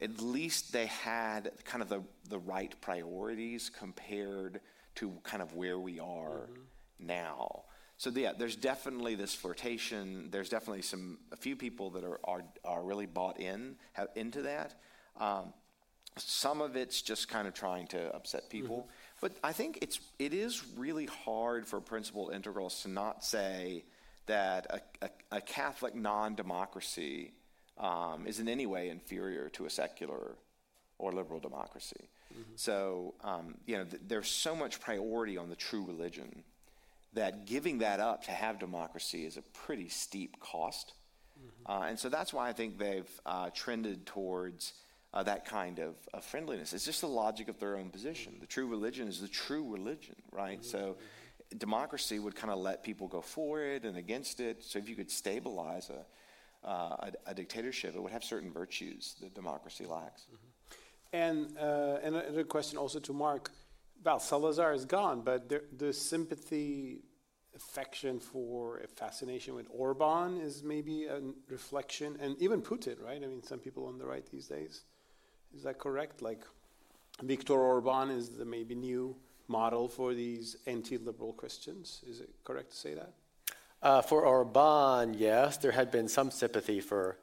at least they had kind of the the right priorities compared to kind of where we are mm-hmm. now. So yeah, there's definitely this flirtation. There's definitely some a few people that are are, are really bought in have, into that. Um, some of it's just kind of trying to upset people, mm-hmm. but I think it's it is really hard for principled integrals to not say that a, a, a Catholic non-democracy um, is in any way inferior to a secular or liberal democracy. Mm-hmm. So um, you know, th- there's so much priority on the true religion that giving that up to have democracy is a pretty steep cost. Mm-hmm. Uh, and so that's why I think they've uh, trended towards uh, that kind of, of, friendliness. It's just the logic of their own position. The true religion is the true religion, right? So democracy would kind of let people go for it and against it. So if you could stabilize a, uh, a, a, dictatorship, it would have certain virtues that democracy lacks. Mm-hmm. And, uh, and a question also to Mark well, Salazar is gone, but there, the sympathy, affection for a fascination with Orban is maybe a reflection, and even Putin, right? I mean, some people on the right these days. Is that correct? Like, Viktor Orban is the maybe new model for these anti-liberal Christians. Is it correct to say that? Uh, for Orban, yes, there had been some sympathy for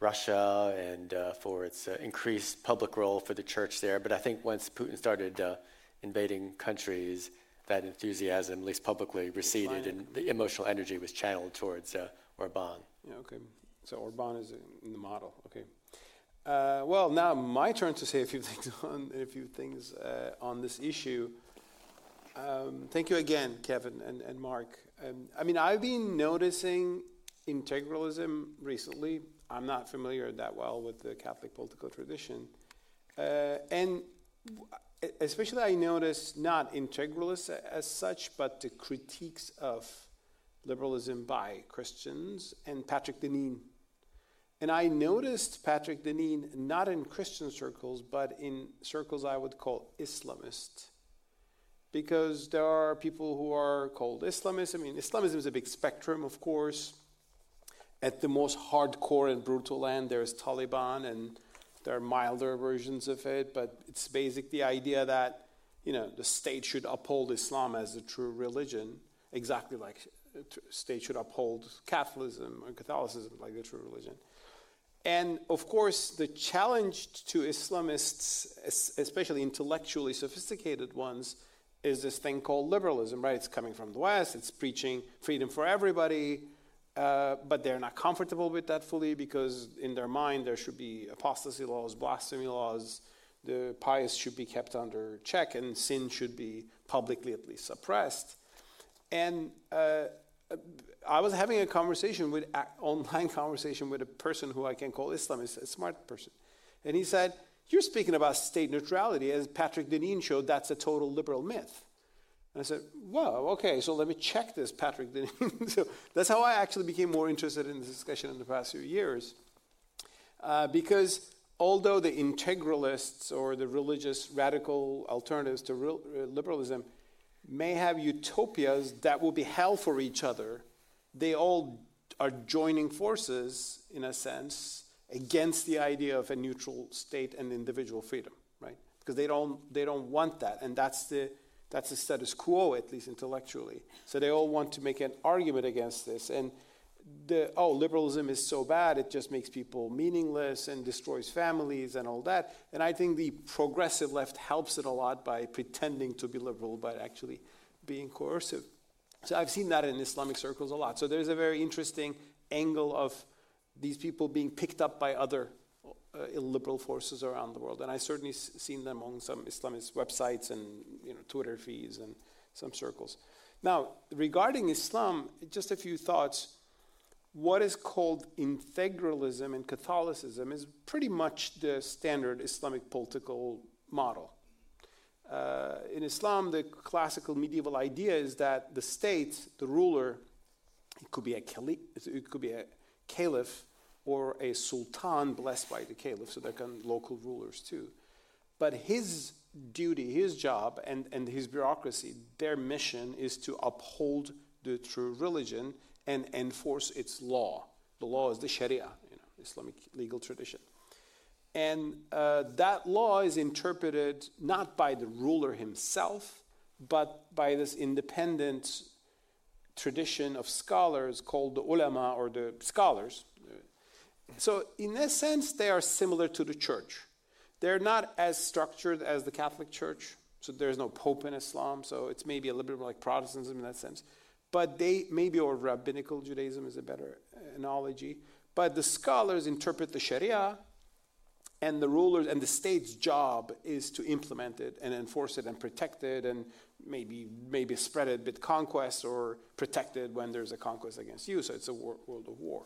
Russia and uh, for its uh, increased public role for the church there. But I think once Putin started uh, invading countries, that enthusiasm, at least publicly, receded, and the emotional energy was channeled towards uh, Orban. Yeah, okay. So Orban is in the model. Okay. Uh, well, now my turn to say a few (laughs) things on a few things uh, on this issue. Um, thank you again, Kevin and, and Mark. Um, I mean, I've been noticing integralism recently. I'm not familiar that well with the Catholic political tradition, uh, and especially I notice not integralists as such, but the critiques of liberalism by Christians and Patrick Deneen. And I noticed Patrick Deneen not in Christian circles, but in circles I would call Islamist. Because there are people who are called Islamists. I mean, Islamism is a big spectrum, of course. At the most hardcore and brutal end, there's Taliban and there are milder versions of it, but it's basically the idea that you know the state should uphold Islam as the true religion, exactly like uh, the state should uphold Catholicism or Catholicism like the true religion. And of course, the challenge to Islamists, especially intellectually sophisticated ones, is this thing called liberalism, right? It's coming from the West, it's preaching freedom for everybody, uh, but they're not comfortable with that fully because in their mind there should be apostasy laws, blasphemy laws, the pious should be kept under check, and sin should be publicly at least suppressed. And uh, I was having a conversation with online (laughs) conversation with a person who I can call Islamist, a smart person, and he said, "You're speaking about state neutrality, as Patrick Deneen showed. That's a total liberal myth." And I said, "Well, okay, so let me check this, Patrick. (laughs) so that's how I actually became more interested in this discussion in the past few years. Uh, because although the integralists or the religious radical alternatives to real, uh, liberalism may have utopias that will be hell for each other, they all are joining forces, in a sense, against the idea of a neutral state and individual freedom, right? Because they don't, they don't want that. And that's the that's the status quo, at least intellectually. So they all want to make an argument against this. And the, oh, liberalism is so bad, it just makes people meaningless and destroys families and all that. And I think the progressive left helps it a lot by pretending to be liberal, but actually being coercive. So I've seen that in Islamic circles a lot. So there's a very interesting angle of these people being picked up by other uh, illiberal forces around the world, and I've certainly s- seen them on some Islamist websites and you know Twitter feeds and some circles. Now, regarding Islam, just a few thoughts. What is called integralism in Catholicism is pretty much the standard Islamic political model. Uh, in Islam, the classical medieval idea is that the state, the ruler, it could be a caliph, it could be a caliph or a sultan blessed by the caliph, so there can local rulers too. But his duty, his job, and, and his bureaucracy, their mission is to uphold the true religion and enforce its law. The law is the Sharia, you know, Islamic legal tradition. And uh, that law is interpreted not by the ruler himself, but by this independent tradition of scholars called the ulama or the scholars. So, in a sense, they are similar to the church. They're not as structured as the Catholic Church, so there's no pope in Islam, so it's maybe a little bit more like Protestantism in that sense. But they, maybe, or rabbinical Judaism is a better analogy. But the scholars interpret the Sharia, and the rulers and the state's job is to implement it and enforce it and protect it and maybe maybe spread it with conquest or protect it when there's a conquest against you. So it's a war, world of war.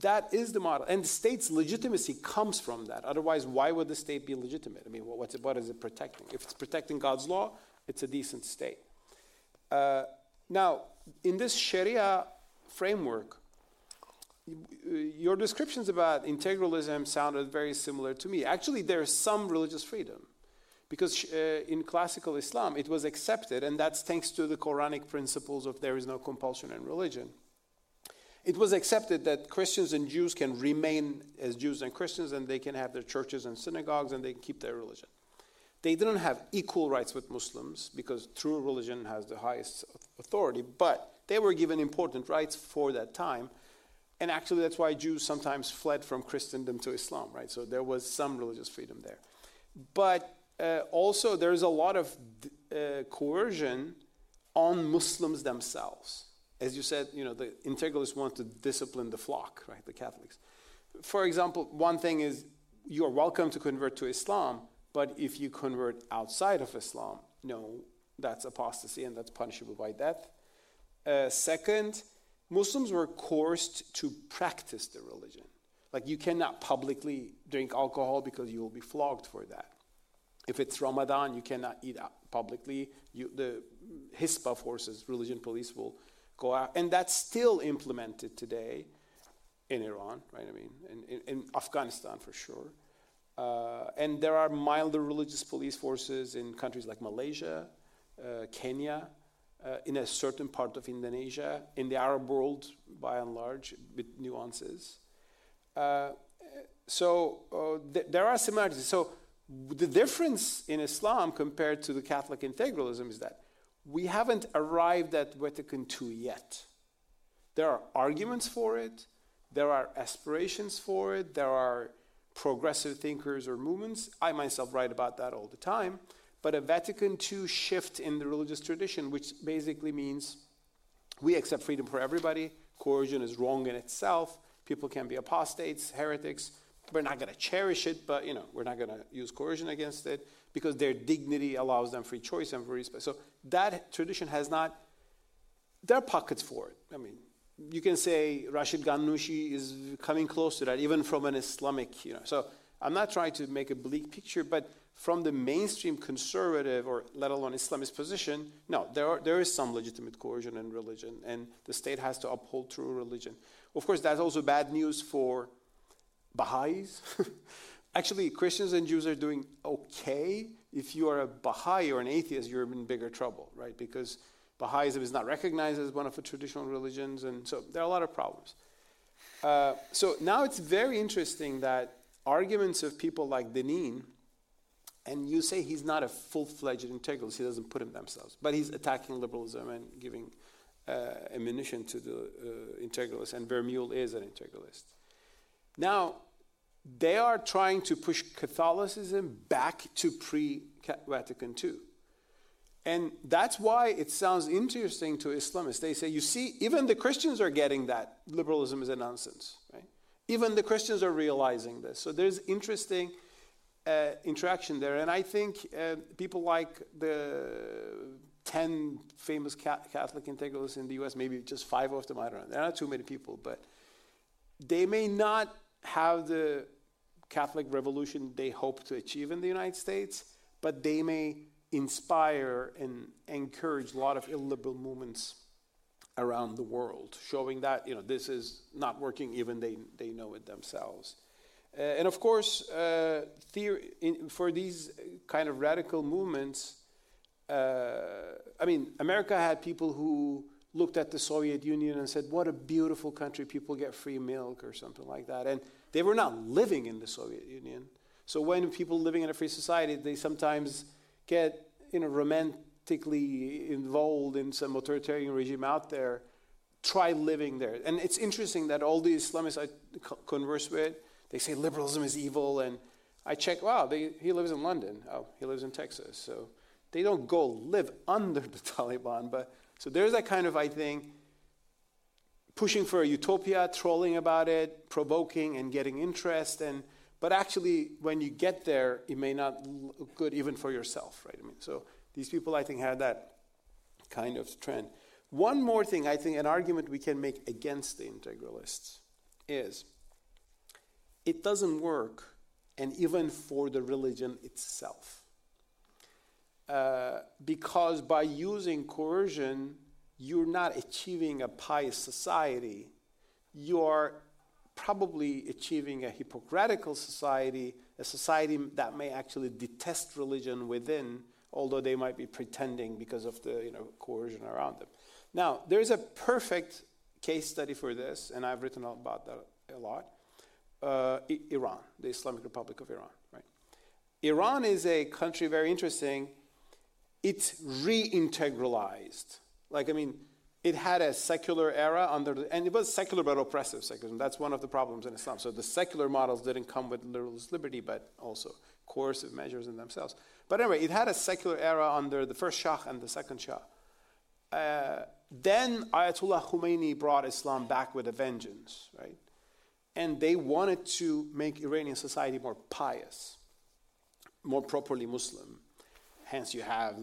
That is the model. And the state's legitimacy comes from that. Otherwise, why would the state be legitimate? I mean, what's it, what is it protecting? If it's protecting God's law, it's a decent state. Uh, now, in this Sharia framework, your descriptions about integralism sounded very similar to me. Actually, there's some religious freedom. Because uh, in classical Islam, it was accepted, and that's thanks to the Quranic principles of there is no compulsion in religion it was accepted that Christians and Jews can remain as Jews and Christians, and they can have their churches and synagogues, and they can keep their religion. They didn't have equal rights with Muslims because true religion has the highest authority, but they were given important rights for that time. And actually, that's why Jews sometimes fled from Christendom to Islam, right? So there was some religious freedom there. But uh, also, there's a lot of uh, coercion on Muslims themselves as you said, you know, the integralists want to discipline the flock, right, the Catholics. For example, one thing is you are welcome to convert to Islam, but if you convert outside of Islam, no, that's apostasy and that's punishable by death. Uh, second, Muslims were coerced to practice the religion. Like you cannot publicly drink alcohol because you will be flogged for that. If it's Ramadan, you cannot eat publicly. You, the Hisba forces, religion police, will go out. And that's still implemented today in Iran, right? I mean, in, in, Afghanistan for sure. Uh, and there are milder religious police forces in countries like Malaysia, uh, Kenya, uh, in a certain part of Indonesia, in the Arab world by and large, with nuances. Uh, so uh, th- there are similarities. So the difference in Islam compared to the Catholic integralism is that we haven't arrived at Vatican II yet. There are arguments for it, there are aspirations for it, there are progressive thinkers or movements. I myself write about that all the time. But a Vatican II shift in the religious tradition, which basically means we accept freedom for everybody, coercion is wrong in itself, people can be apostates, heretics. We're not going to cherish it, but you know, we're not going to use coercion against it because their dignity allows them free choice and free respect. So that tradition has not, there are pockets for it. I mean, you can say Rashid Ghannouchi is coming close to that, even from an Islamic, you know. So I'm not trying to make a bleak picture, but from the mainstream conservative or let alone Islamist position, no, there, are, there is some legitimate coercion in religion, and the state has to uphold true religion. Of course, that's also bad news for Baha'is. (laughs) Actually, Christians and Jews are doing okay. If you are a Baha'i or an atheist, you're in bigger trouble, right? Because Baha'ism is not recognized as one of the traditional religions, and so there are a lot of problems. Uh, so now it's very interesting that arguments of people like Deneen, and you say he's not a full-fledged integralist, he doesn't put him themselves, but he's attacking liberalism and giving uh, ammunition to the uh, integralists, and Vermeule is an integralist. Now, they are trying to push Catholicism back to pre Vatican II. And that's why it sounds interesting to Islamists. They say, you see, even the Christians are getting that liberalism is a nonsense? Even the Christians are realizing this. So there's interesting uh, interaction there. And I think uh, people like the 10 famous Catholic integralists in the US, maybe just five of them, I don't know. There are not too many people, but they may not have the Catholic revolution they hope to achieve in the United States, but they may inspire and encourage a lot of illiberal movements around the world, showing that you know this is not working, even they they know it themselves. Uh, and of course, uh, theory, in, for these kind of radical movements, uh, I mean, America had people who looked at the Soviet Union and said, "What a beautiful country! People get free milk or something like that." And they were not living in the Soviet Union. So when people living in a free society, they sometimes get you know romantically involved in some authoritarian regime out there. Try living there, and it's interesting that all the Islamists I converse with, they say liberalism is evil, and I check. Wow, they, he lives in London. Oh, he lives in Texas. So they don't go live under the (laughs) Taliban, but so there's that kind of I think pushing for a utopia, trolling about it, provoking and getting interest. And, but actually, when you get there, it may not look good even for yourself, right? I mean, so these people, I think, had that kind of trend. One more thing, I think, an argument we can make against the integralists is it doesn't work, and even for the religion itself. Uh, because by using coercion, you're not achieving a pious society. You are probably achieving a hypocritical society, a society that may actually detest religion within, although they might be pretending because of the you know, coercion around them. Now, there's a perfect case study for this, and I've written about that a lot. Uh, Iran, the Islamic Republic of Iran, right? Iran is a country very interesting. It's reintegralized like, I mean, it had a secular era under, the, and it was secular but oppressive secularism. That's one of the problems in Islam. So the secular models didn't come with religious liberty, but also coercive measures in themselves. But anyway, it had a secular era under the first Shah and the second Shah. Uh, then Ayatollah Khomeini brought Islam back with a vengeance, right? And they wanted to make Iranian society more pious, more properly Muslim. Hence, you have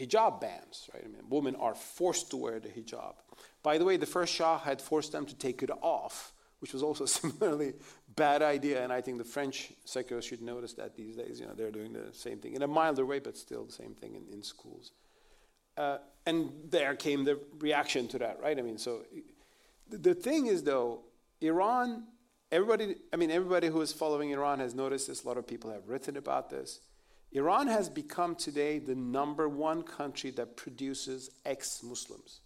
hijab bans, right? I mean, women are forced to wear the hijab. By the way, the first Shah had forced them to take it off, which was also (laughs) similarly bad idea. And I think the French secularists should notice that these days. You know, they're doing the same thing in a milder way, but still the same thing in, in schools. Uh, and there came the reaction to that, right? I mean, so the, the thing is, though, Iran. Everybody, I mean, everybody who is following Iran has noticed this. A lot of people have written about this Iran has become today the number one country that produces ex Muslims.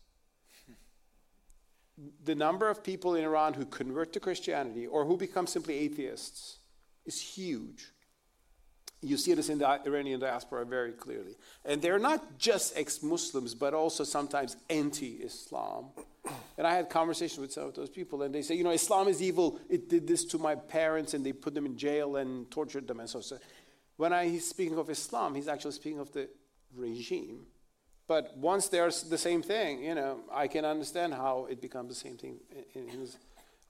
the number of people in Iran who convert to Christianity or who become simply atheists is huge. You see this in the Iranian diaspora very clearly. And they're not just ex Muslims, but also sometimes anti Islam. And I had conversations with some of those people, and they say, you know, Islam is evil. It did this to my parents, and they put them in jail and tortured them, and so. so when I, he's speaking of Islam, he's actually speaking of the regime. But once they're the same thing, you know, I can understand how it becomes the same thing in his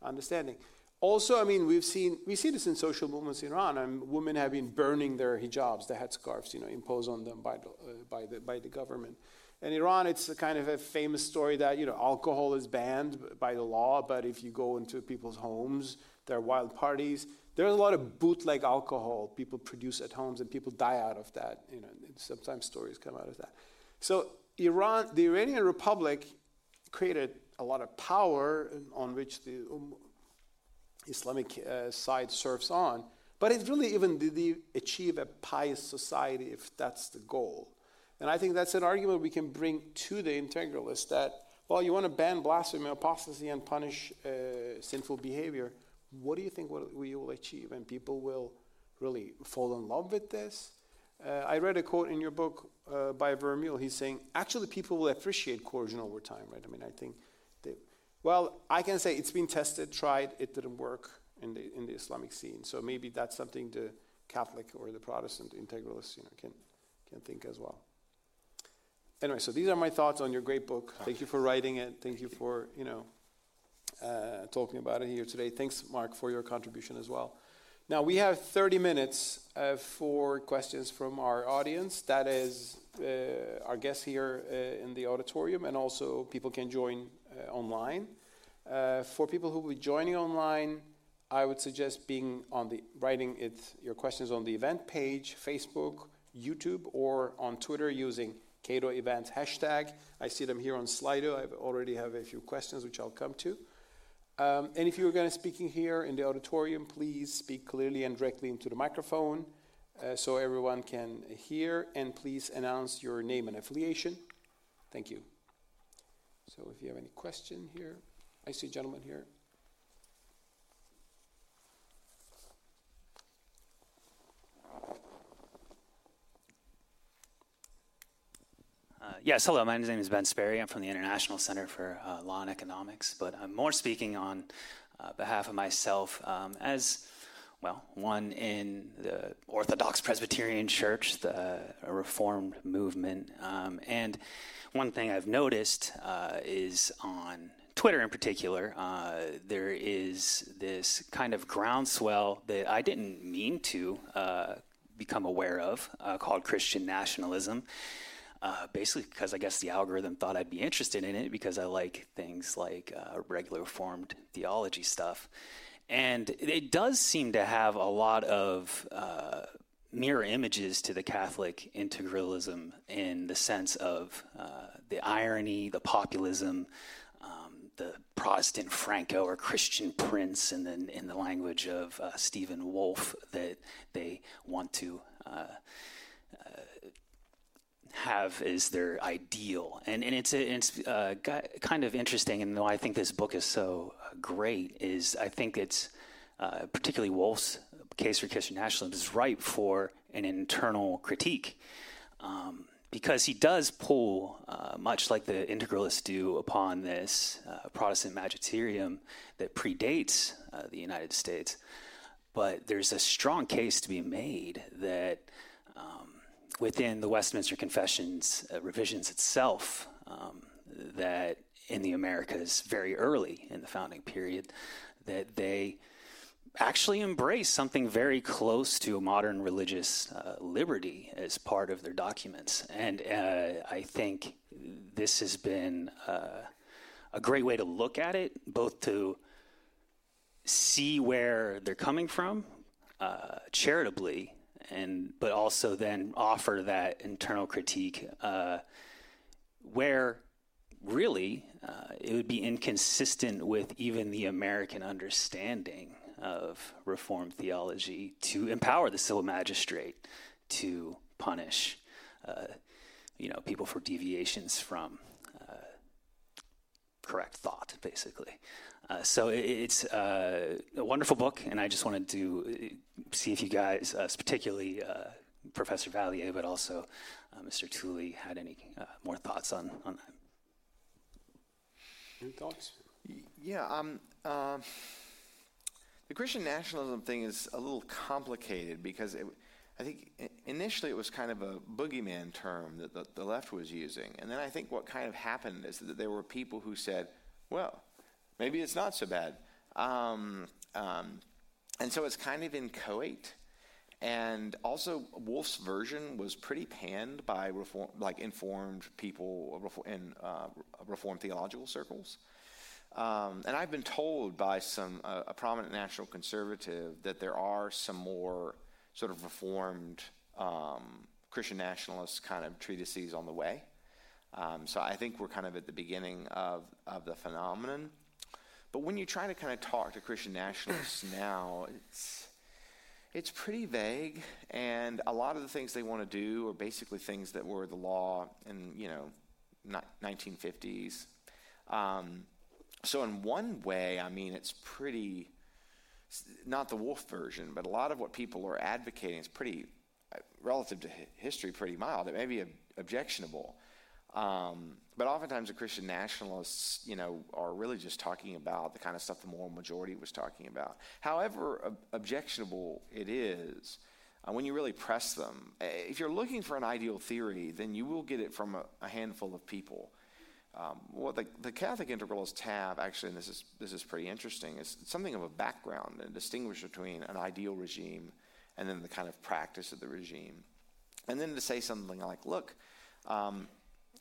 understanding. Also, I mean, we've seen we see this in social movements in Iran. and women have been burning their hijabs, the headscarves, you know, imposed on them by the, uh, by the by the government. In Iran, it's a kind of a famous story that you know alcohol is banned by the law, but if you go into people's homes, there are wild parties. There's a lot of bootleg alcohol people produce at homes, and people die out of that. You know, sometimes stories come out of that. So Iran, the Iranian Republic, created a lot of power on which the um, Islamic uh, side surfs on. But it really even did they achieve a pious society if that's the goal. And I think that's an argument we can bring to the integralists that, well, you want to ban blasphemy, apostasy, and punish uh, sinful behavior what do you think we will achieve? And people will really fall in love with this. Uh, I read a quote in your book uh, by Vermeule. He's saying, actually, people will appreciate coercion over time, right? I mean, I think, they, well, I can say it's been tested, tried, it didn't work in the, in the Islamic scene. So maybe that's something the Catholic or the Protestant integralists you know, can, can think as well. Anyway, so these are my thoughts on your great book. Thank you for writing it. Thank you for, you know, uh, talking about it here today. Thanks, Mark, for your contribution as well. Now, we have 30 minutes uh, for questions from our audience. That is uh, our guests here uh, in the auditorium, and also people can join uh, online. Uh, for people who will be joining online, I would suggest being on the writing it your questions on the event page, Facebook, YouTube, or on Twitter using Cato Event hashtag. I see them here on Slido. I already have a few questions which I'll come to. Um, and if you're going to speaking here in the auditorium, please speak clearly and directly into the microphone uh, so everyone can hear. And please announce your name and affiliation. Thank you. So if you have any question here, I see a gentleman here. Uh, yes, hello. My name is Ben Sperry. I'm from the International Center for uh, Law and Economics, but I'm more speaking on uh, behalf of myself um, as, well, one in the Orthodox Presbyterian Church, the Reformed movement. Um, and one thing I've noticed uh, is on Twitter in particular, uh, there is this kind of groundswell that I didn't mean to uh, become aware of called Christian nationalism uh, basically because I guess the algorithm thought I'd be interested in it because I like things like uh, regular Reformed theology stuff. And it does seem to have a lot of uh, mirror images to the Catholic integralism in the sense of uh, the irony, the populism, um, the Protestant Franco or Christian Prince, in the, in the language of uh, Stephen Wolfe, that they want to uh, have as their ideal. And, and it's, it's uh, kind of interesting, and why I think this book is so uh, great is I think it's uh, particularly Wolfe's case for Christian nationalism is ripe for an internal critique. Um, because he does pull, uh, much like the integralists do, upon this uh, Protestant magisterium that predates uh, the United States. But there's a strong case to be made that within the Westminster Confessions uh, revisions itself um, that in the Americas very early in the founding period that they actually embrace something very close to modern religious uh, liberty as part of their documents. And uh, I think this has been uh, a great way to look at it, both to see where they're coming from uh, charitably and but also then offer that internal critique uh, where really uh, it would be inconsistent with even the American understanding of reform theology to empower the civil magistrate to punish, uh, you know, people for deviations from uh, correct thought, basically. Uh, so it's uh, a wonderful book, and I just wanted to see if you guys, uh, particularly uh, Professor Vallier, but also Mr. Tooley, had any more thoughts on, on that. Any thoughts? Yeah, um, uh, the Christian nationalism thing is a little complicated because it, I think initially it was kind of a boogeyman term that the, the left was using. And then I think what kind of happened is that there were people who said, well, maybe it's not so bad. Um, um, and so it's kind of inchoate. And also, Wolfe's version was pretty panned by reform, like informed people in uh, reformed theological circles. Um, and I've been told by some uh, a prominent national conservative that there are some more sort of reformed um, Christian nationalist kind of treatises on the way. Um, so I think we're kind of at the beginning of, of the phenomenon. But when you try to kind of talk to Christian nationalists (clears throat) now, it's it's pretty vague, and a lot of the things they want to do are basically things that were the law in you know 1950s. Um, so in one way, I mean, it's pretty not the Wolfe version, but a lot of what people are advocating is pretty uh, relative to history, pretty mild. It may be objectionable. Um, but oftentimes the Christian nationalists, you know, are really just talking about the kind of stuff the moral majority was talking about. However ob- objectionable it is, uh, when you really press them, eh, if you're looking for an ideal theory, then you will get it from a, a handful of people. um, what the, the Catholic integralists have, actually, and this is, this is pretty interesting, is something of a background and distinguish between an ideal regime and then the kind of practice of the regime. And then to say something like, look, um,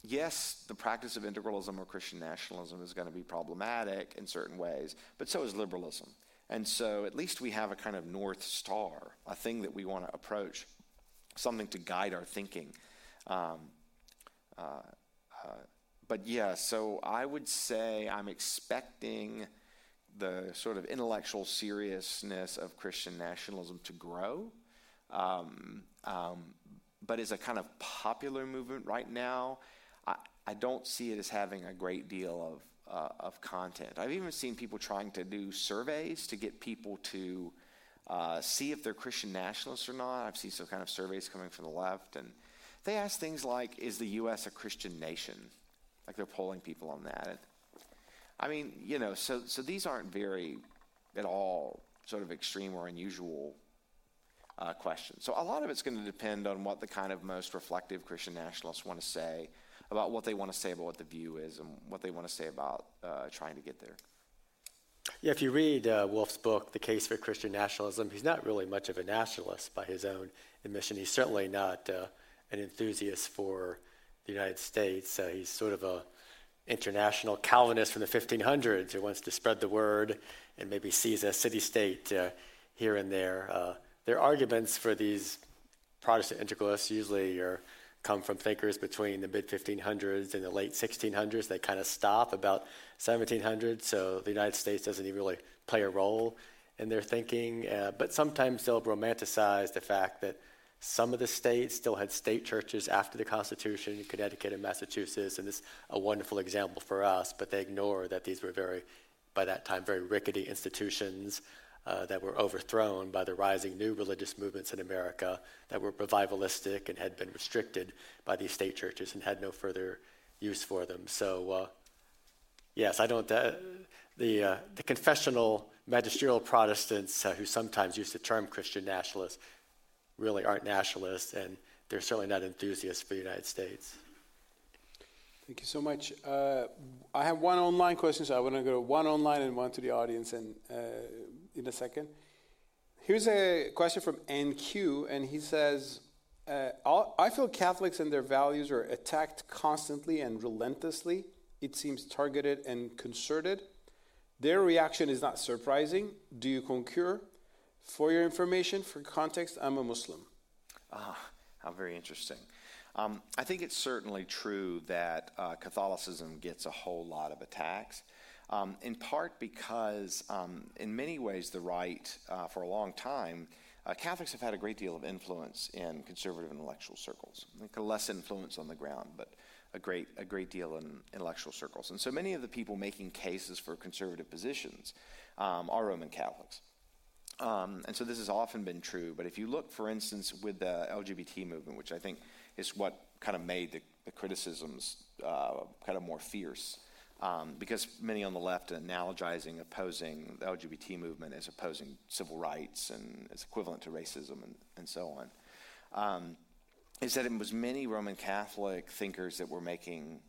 yes, the practice of integralism or Christian nationalism is going to be problematic in certain ways, but so is liberalism. And so at least we have a kind of North Star, a thing that we want to approach, something to guide our thinking. Um, uh, uh, but yeah, so I would say I'm expecting the sort of intellectual seriousness of Christian nationalism to grow. Um, um, but as a kind of popular movement right now, I, don't see it as having a great deal of, uh, of content. I've even seen people trying to do surveys to get people to uh, see if they're Christian nationalists or not. I've seen some kind of surveys coming from the left, and they ask things like, Is the U.S. a Christian nation? Like they're polling people on that. And, I mean, you know, so, so these aren't very at all sort of extreme or unusual uh, questions. So a lot of it's going to depend on what the kind of most reflective Christian nationalists want to say about what they want to say about what the view is and what they want to say about uh, trying to get there. Yeah, if you read uh, Wolfe's book, The Case for Christian Nationalism, he's not really much of a nationalist by his own admission. He's certainly not uh, an enthusiast for the United States. Uh, he's sort of a international Calvinist from the 1500s who wants to spread the word and maybe sees a city-state uh, here and there. Uh, their arguments for these Protestant integralists usually are come from thinkers between the mid 1500s and the late 1600s. They kind of stop about 1700, so the United States doesn't even really play a role in their thinking. Uh, but sometimes they'll romanticize the fact that some of the states still had state churches after the Constitution, Connecticut and Massachusetts, and this is a wonderful example for us, but they ignore that these were very, by that time, very rickety institutions uh, that were overthrown by the rising new religious movements in America that were revivalistic and had been restricted by these state churches and had no further use for them. So, uh, yes, I don't. Uh, the uh, the confessional magisterial Protestants uh, who sometimes use the term Christian nationalists really aren't nationalists, and they're certainly not enthusiasts for the United States. Thank you so much. Uh, I have one online question, so I want to go to one online and one to the audience, and in a second. Here's a question from NQ, and he says, uh, I feel Catholics and their values are attacked constantly and relentlessly. It seems targeted and concerted. Their reaction is not surprising. Do you concur? For your information, for context, I'm a Muslim. Ah, how very interesting. Um, I think it's certainly true that uh, Catholicism gets a whole lot of attacks um, in part because, um, in many ways, the right, uh, for a long time, uh, Catholics have had a great deal of influence in conservative intellectual circles. Less influence on the ground, but a great, a great deal in intellectual circles. And so many of the people making cases for conservative positions um, are Roman Catholics. Um, and so this has often been true. But if you look, for instance, with the LGBT movement, which I think is what kind of made the, the criticisms uh, kind of more fierce, um, because many on the left are analogizing opposing the LGBT movement as opposing civil rights and as equivalent to racism and, and so on. Um, is that it was many Roman Catholic thinkers that were making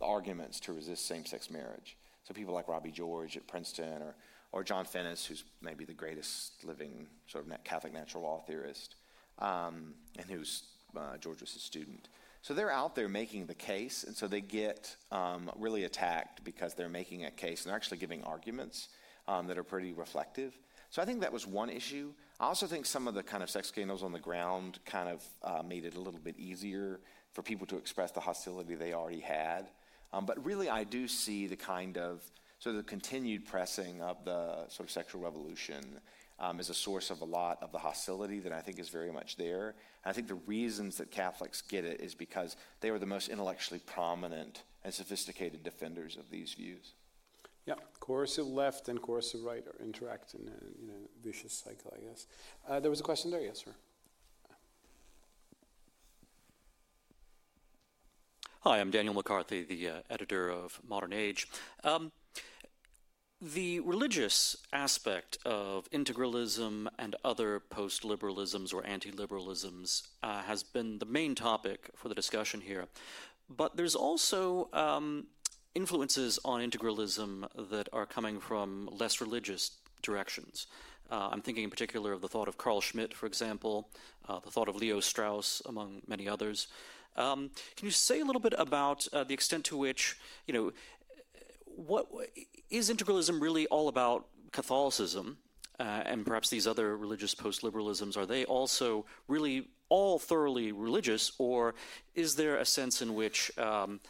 arguments to resist same sex marriage. So people like Robbie George at Princeton or, or John Finnis, who's maybe the greatest living sort of Catholic natural law theorist, um, and who's uh, George was his student. So they're out there making the case, and so they get um, really attacked because they're making a case and they're actually giving arguments um, that are pretty reflective. So I think that was one issue. I also think some of the kind of sex scandals on the ground kind of uh, made it a little bit easier for people to express the hostility they already had. Um, but really, I do see the kind of sort of the continued pressing of the sort of sexual revolution um, is a source of a lot of the hostility that I think is very much there. And I think the reasons that Catholics get it is because they were the most intellectually prominent and sophisticated defenders of these views. Yeah, coercive left and coercive right are interact in a you know, vicious cycle, I guess. Uh, there was a question there, yes, sir. Hi, I'm Daniel McCarthy, the uh, editor of Modern Age. Um, the religious aspect of integralism and other post liberalisms or anti liberalisms uh, has been the main topic for the discussion here. But there's also um, influences on integralism that are coming from less religious directions. Uh, I'm thinking in particular of the thought of Carl Schmitt, for example, uh, the thought of Leo Strauss, among many others. Um, can you say a little bit about uh, the extent to which, you know, what is integralism really all about Catholicism? Uh, and perhaps these other religious post-liberalisms are they also really all thoroughly religious, or is there a sense in which um,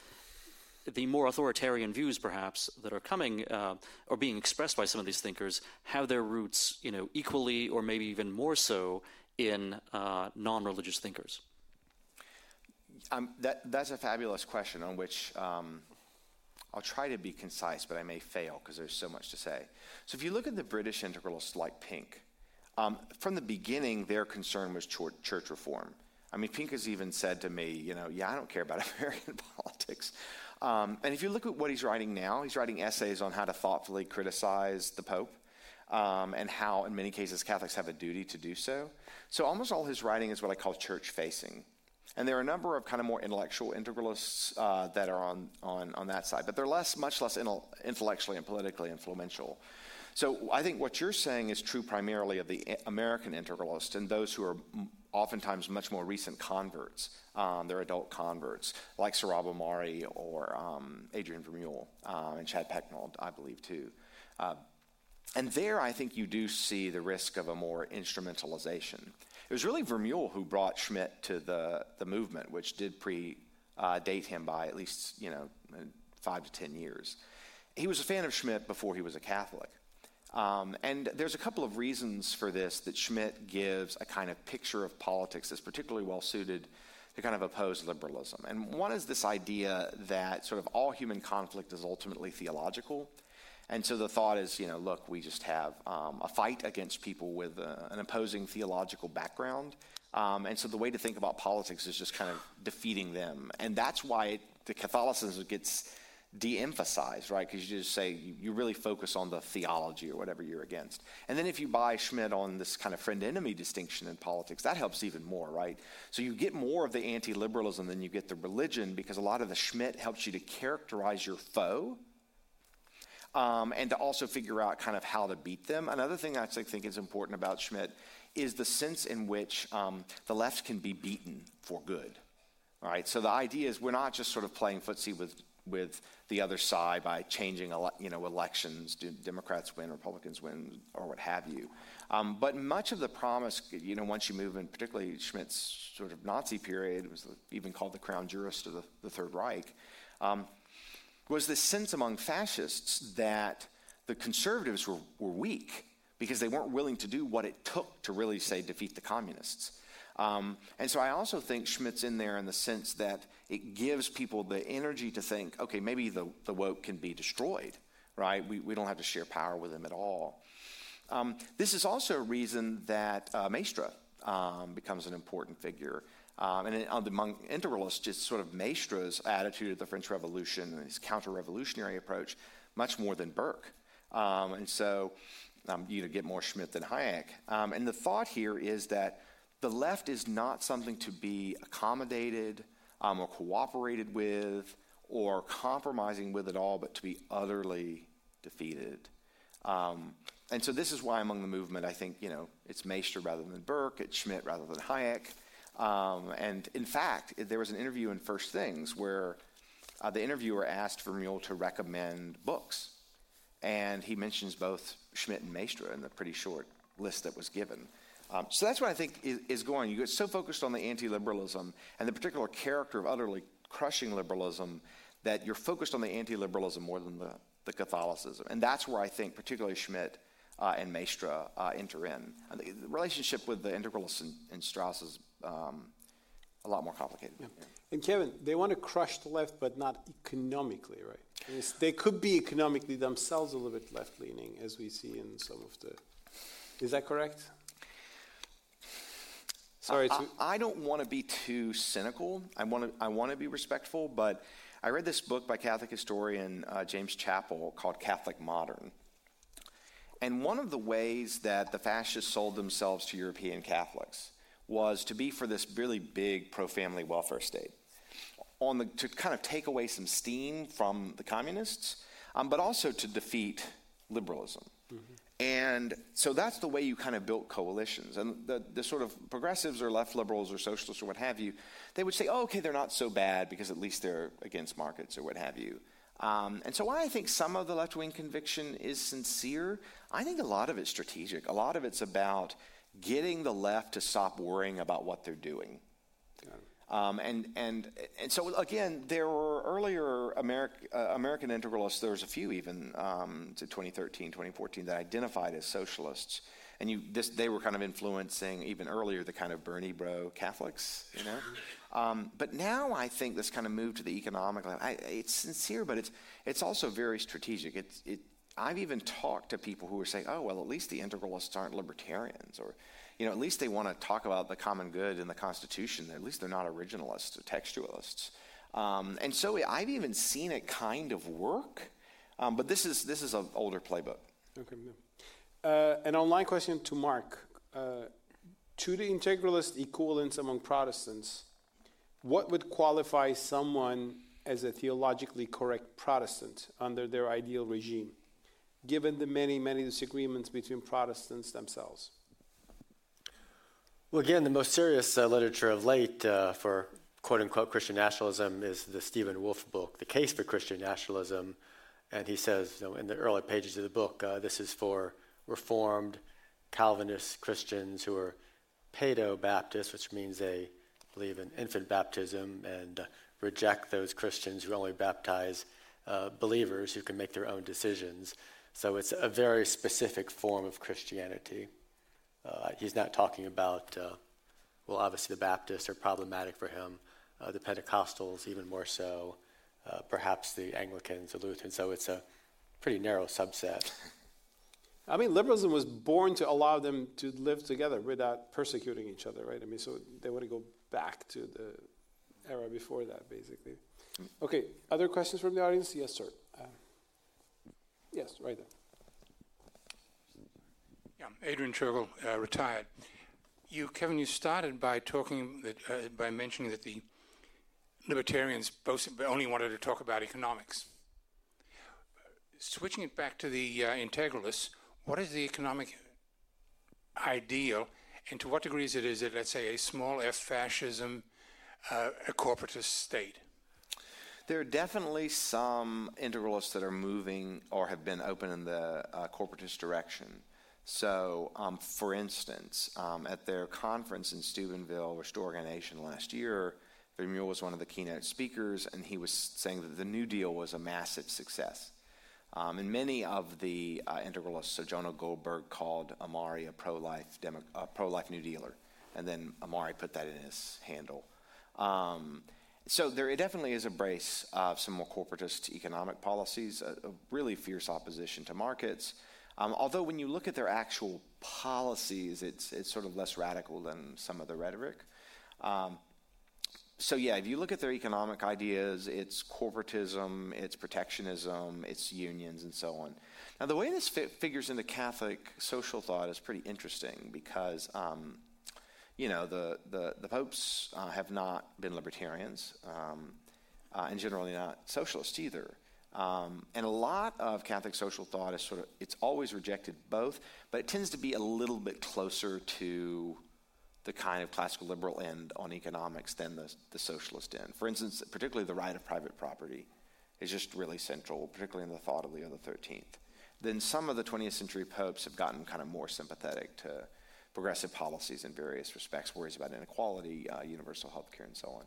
the more authoritarian views, perhaps, that are coming uh, or being expressed by some of these thinkers have their roots, you know, equally or maybe even more so in uh, non-religious thinkers? Um, that, that's a fabulous question on which um, I'll try to be concise, but I may fail because there's so much to say. So if you look at the British integralists like Pink, um, from the beginning, their concern was church reform. I mean, Pink has even said to me, you know, yeah, I don't care about (laughs) American politics. Um, and if you look at what he's writing now, he's writing essays on how to thoughtfully criticize the Pope um, and how, in many cases, Catholics have a duty to do so. So almost all his writing is what I call church facing. And there are a number of kind of more intellectual integralists uh, that are on, on, on that side, but they're less, much less intellectually and politically influential. So I think what you're saying is true primarily of the American integralists and those who are oftentimes much more recent converts. Um, they're adult converts, like Sohrab Ahmari or um, Adrian Vermeule uh, and Chad Pecknold, I believe, too. Uh, and there, I think you do see the risk of a more instrumentalization. It was really Vermeule who brought Schmitt to the, the movement, which did pre uh, him by at least you know five to ten years. He was a fan of Schmitt before he was a Catholic. Um, and there's a couple of reasons for this that Schmitt gives a kind of picture of politics that's particularly well suited to kind of oppose liberalism. And one is this idea that sort of all human conflict is ultimately theological. And so the thought is, you know, look, we just have um, a fight against people with uh, an opposing theological background. Um, and so the way to think about politics is just kind of defeating them. And that's why it, the Catholicism gets de-emphasized, right? Because you just say you, you, really focus on the theology or whatever you're against. And then if you buy Schmitt on this kind of friend-enemy distinction in politics, that helps even more, right? So you get more of the anti-liberalism than you get the religion because a lot of the Schmitt helps you to characterize your foe um, and to also figure out kind of how to beat them. Another thing I think is important about Schmitt is the sense in which um, the left can be beaten for good. All right, so the idea is we're not just sort of playing footsie with with the other side by changing ele- you know elections, do Democrats win, Republicans win, or what have you. Um, but much of the promise, you know, once you move in, particularly Schmitt's sort of Nazi period, was even called the crown jurist of the, the Third Reich, um, was this sense among fascists that the conservatives were, were weak because they weren't willing to do what it took to really, say, defeat the communists. Um, and so I also think Schmitt's in there in the sense that it gives people the energy to think, okay, maybe the, the woke can be destroyed, right? We, we don't have to share power with them at all. Um, this is also a reason that uh, Maistre um, becomes an important figure. Um, and among integralists, just sort of Maistre's attitude of the French Revolution and his counter-revolutionary approach, much more than Burke. Um, and so um, you get more Schmitt than Hayek. Um, and the thought here is that the left is not something to be accommodated um, or cooperated with or compromising with at all, but to be utterly defeated. Um, and so this is why among the movement, I think, you know, it's Maistre rather than Burke, it's Schmitt rather than Hayek. Um, and in fact, there was an interview in First Things where uh, the interviewer asked Vermeule to recommend books. And he mentions both Schmitt and Maistre in the pretty short list that was given. Um, so that's what I think is, is, going. You get so focused on the anti-liberalism and the particular character of utterly crushing liberalism that you're focused on the anti-liberalism more than the, the Catholicism. And that's where I think particularly Schmitt uh, and Maistre uh, enter in. The, the, relationship with the integralists and, and Strauss is um, a lot more complicated. Yeah. Yeah. And Kevin, they want to crush the left, but not economically, right? they could be economically themselves a little bit left-leaning, as we see in some of the. Is that correct? Sorry, I, I, don't want to be too cynical. I want to I want to be respectful, but I read this book by Catholic historian uh, James Chappell called Catholic Modern. And one of the ways that the fascists sold themselves to European Catholics was to be for this really big pro family welfare state. on the, to kind of take away some steam from the communists, um, but also to defeat liberalism. Mm-hmm. And so that's the way you kind of built coalitions. And the, the sort of progressives or left liberals or socialists or what have you, they would say, oh, okay, they're not so bad because at least they're against markets or what have you. Um, and so while I think some of the left wing conviction is sincere, I think a lot of it's strategic. A lot of it's about getting the left to stop worrying about what they're doing. Um, and, and, and so, again, there were earlier Ameri- uh, American integralists, there was a few even um, to 2013, 2014, that identified as socialists. And you, this, they were kind of influencing even earlier the kind of Bernie bro Catholics, you know? (laughs) Um, but now I think this kind of move to the economic level, I, it's sincere, but it's, it's also very strategic. It's, it, I've even talked to people who are saying, oh, well, at least the integralists aren't libertarians, or you know, at least they want to talk about the common good in the Constitution. At least they're not originalists or textualists. Um, and so I've even seen it kind of work, um, but this is this is an older playbook. Okay. Uh, an online question to Mark. Uh, to the integralist equivalence among Protestants, what would qualify someone as a theologically correct Protestant under their ideal regime, given the many, many disagreements between Protestants themselves? Well, again, the most serious uh, literature of late uh, for quote unquote Christian nationalism is the Stephen Wolfe book, The Case for Christian Nationalism. And he says you know, in the early pages of the book, uh, this is for Reformed Calvinist Christians who are Paedo Baptists, which means they believe in infant baptism and uh, reject those Christians who only baptize uh, believers who can make their own decisions. So it's a very specific form of Christianity. Uh, he's not talking about, uh, well, obviously the Baptists are problematic for him, uh, the Pentecostals even more so, uh, perhaps the Anglicans, the Lutherans. So it's a pretty narrow subset. I mean, liberalism was born to allow them to live together without persecuting each other, right? I mean, so they want to go back to the era before that, basically. Okay, other questions from the audience? Yes, sir. Yes, right there. Yeah, Adrian Churgle, uh, retired. You, Kevin, you started by talking that, uh, by mentioning that the libertarians only wanted to talk about economics. Switching it back to the uh, integralists, what is the economic ideal, and to what degree is it, is it let's say, a small f fascism, uh, a corporatist state? There are definitely some integralists that are moving or have been open in the uh, corporatist direction. So, um, for instance, um, at their conference in Steubenville, Restore Organization last year, Vermeule was one of the keynote speakers, and he was saying that the New Deal was a massive success. Um, and many of the uh, integralists, so Jonah Goldberg called Ahmari a pro-life, demo, uh, pro-life New Dealer, and then Ahmari put that in his handle. Um, so there definitely is a brace of some more corporatist economic policies, a, a really fierce opposition to markets, um, although when you look at their actual policies, it's, it's sort of less radical than some of the rhetoric. Um, so yeah, if you look at their economic ideas, it's corporatism, it's protectionism, it's unions, and so on. Now, the way this figures into Catholic social thought is pretty interesting because, um, you know, the the, the popes uh, have not been libertarians, um, uh, and generally not socialists either. Um, and a lot of Catholic social thought is sort of, it's always rejected both, but it tends to be a little bit closer to the kind of classical liberal end on economics than the, the socialist end. For instance, particularly the right of private property is just really central, particularly in the thought of Leo XIII. Then some of the 20th century popes have gotten kind of more sympathetic to progressive policies in various respects, worries about inequality, uh, universal health care, and so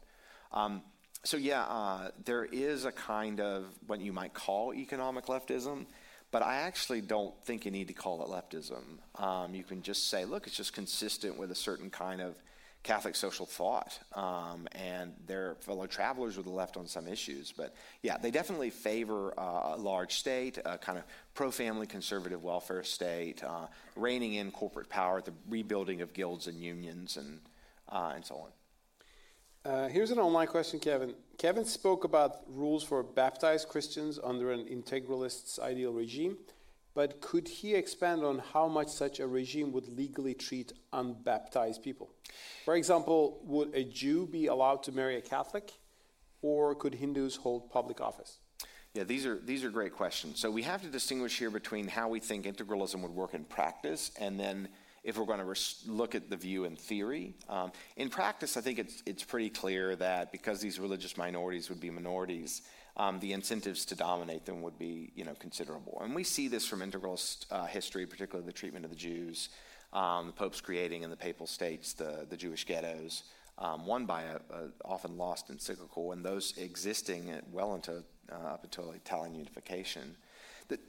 on. Um, so yeah, uh, there is a kind of what you might call economic leftism, but I actually don't think you need to call it leftism. Um, you can just say, look, it's just consistent with a certain kind of Catholic social thought, um, and they're fellow travelers with the left on some issues. But yeah, they definitely favor uh, a large state, a kind of pro-family conservative welfare state, uh, reining in corporate power, the rebuilding of guilds and unions, and uh, and so on. Uh, here's an online question, Kevin. Kevin spoke about rules for baptized Christians under an integralist's ideal regime, but could he expand on how much such a regime would legally treat unbaptized people? For example, would a Jew be allowed to marry a Catholic? or could Hindus hold public office? Yeah, these are these are great questions. So we have to distinguish here between how we think integralism would work in practice, and then if we're going to res- look at the view in theory. Um, in practice, I think it's it's pretty clear that because these religious minorities would be minorities, um, the incentives to dominate them would be you know considerable. And we see this from integralist uh, history, particularly the treatment of the Jews, um, the popes creating in the papal states the the Jewish ghettos. Um, one by a, a, often lost encyclical, and those existing well into uh, up until Italian unification.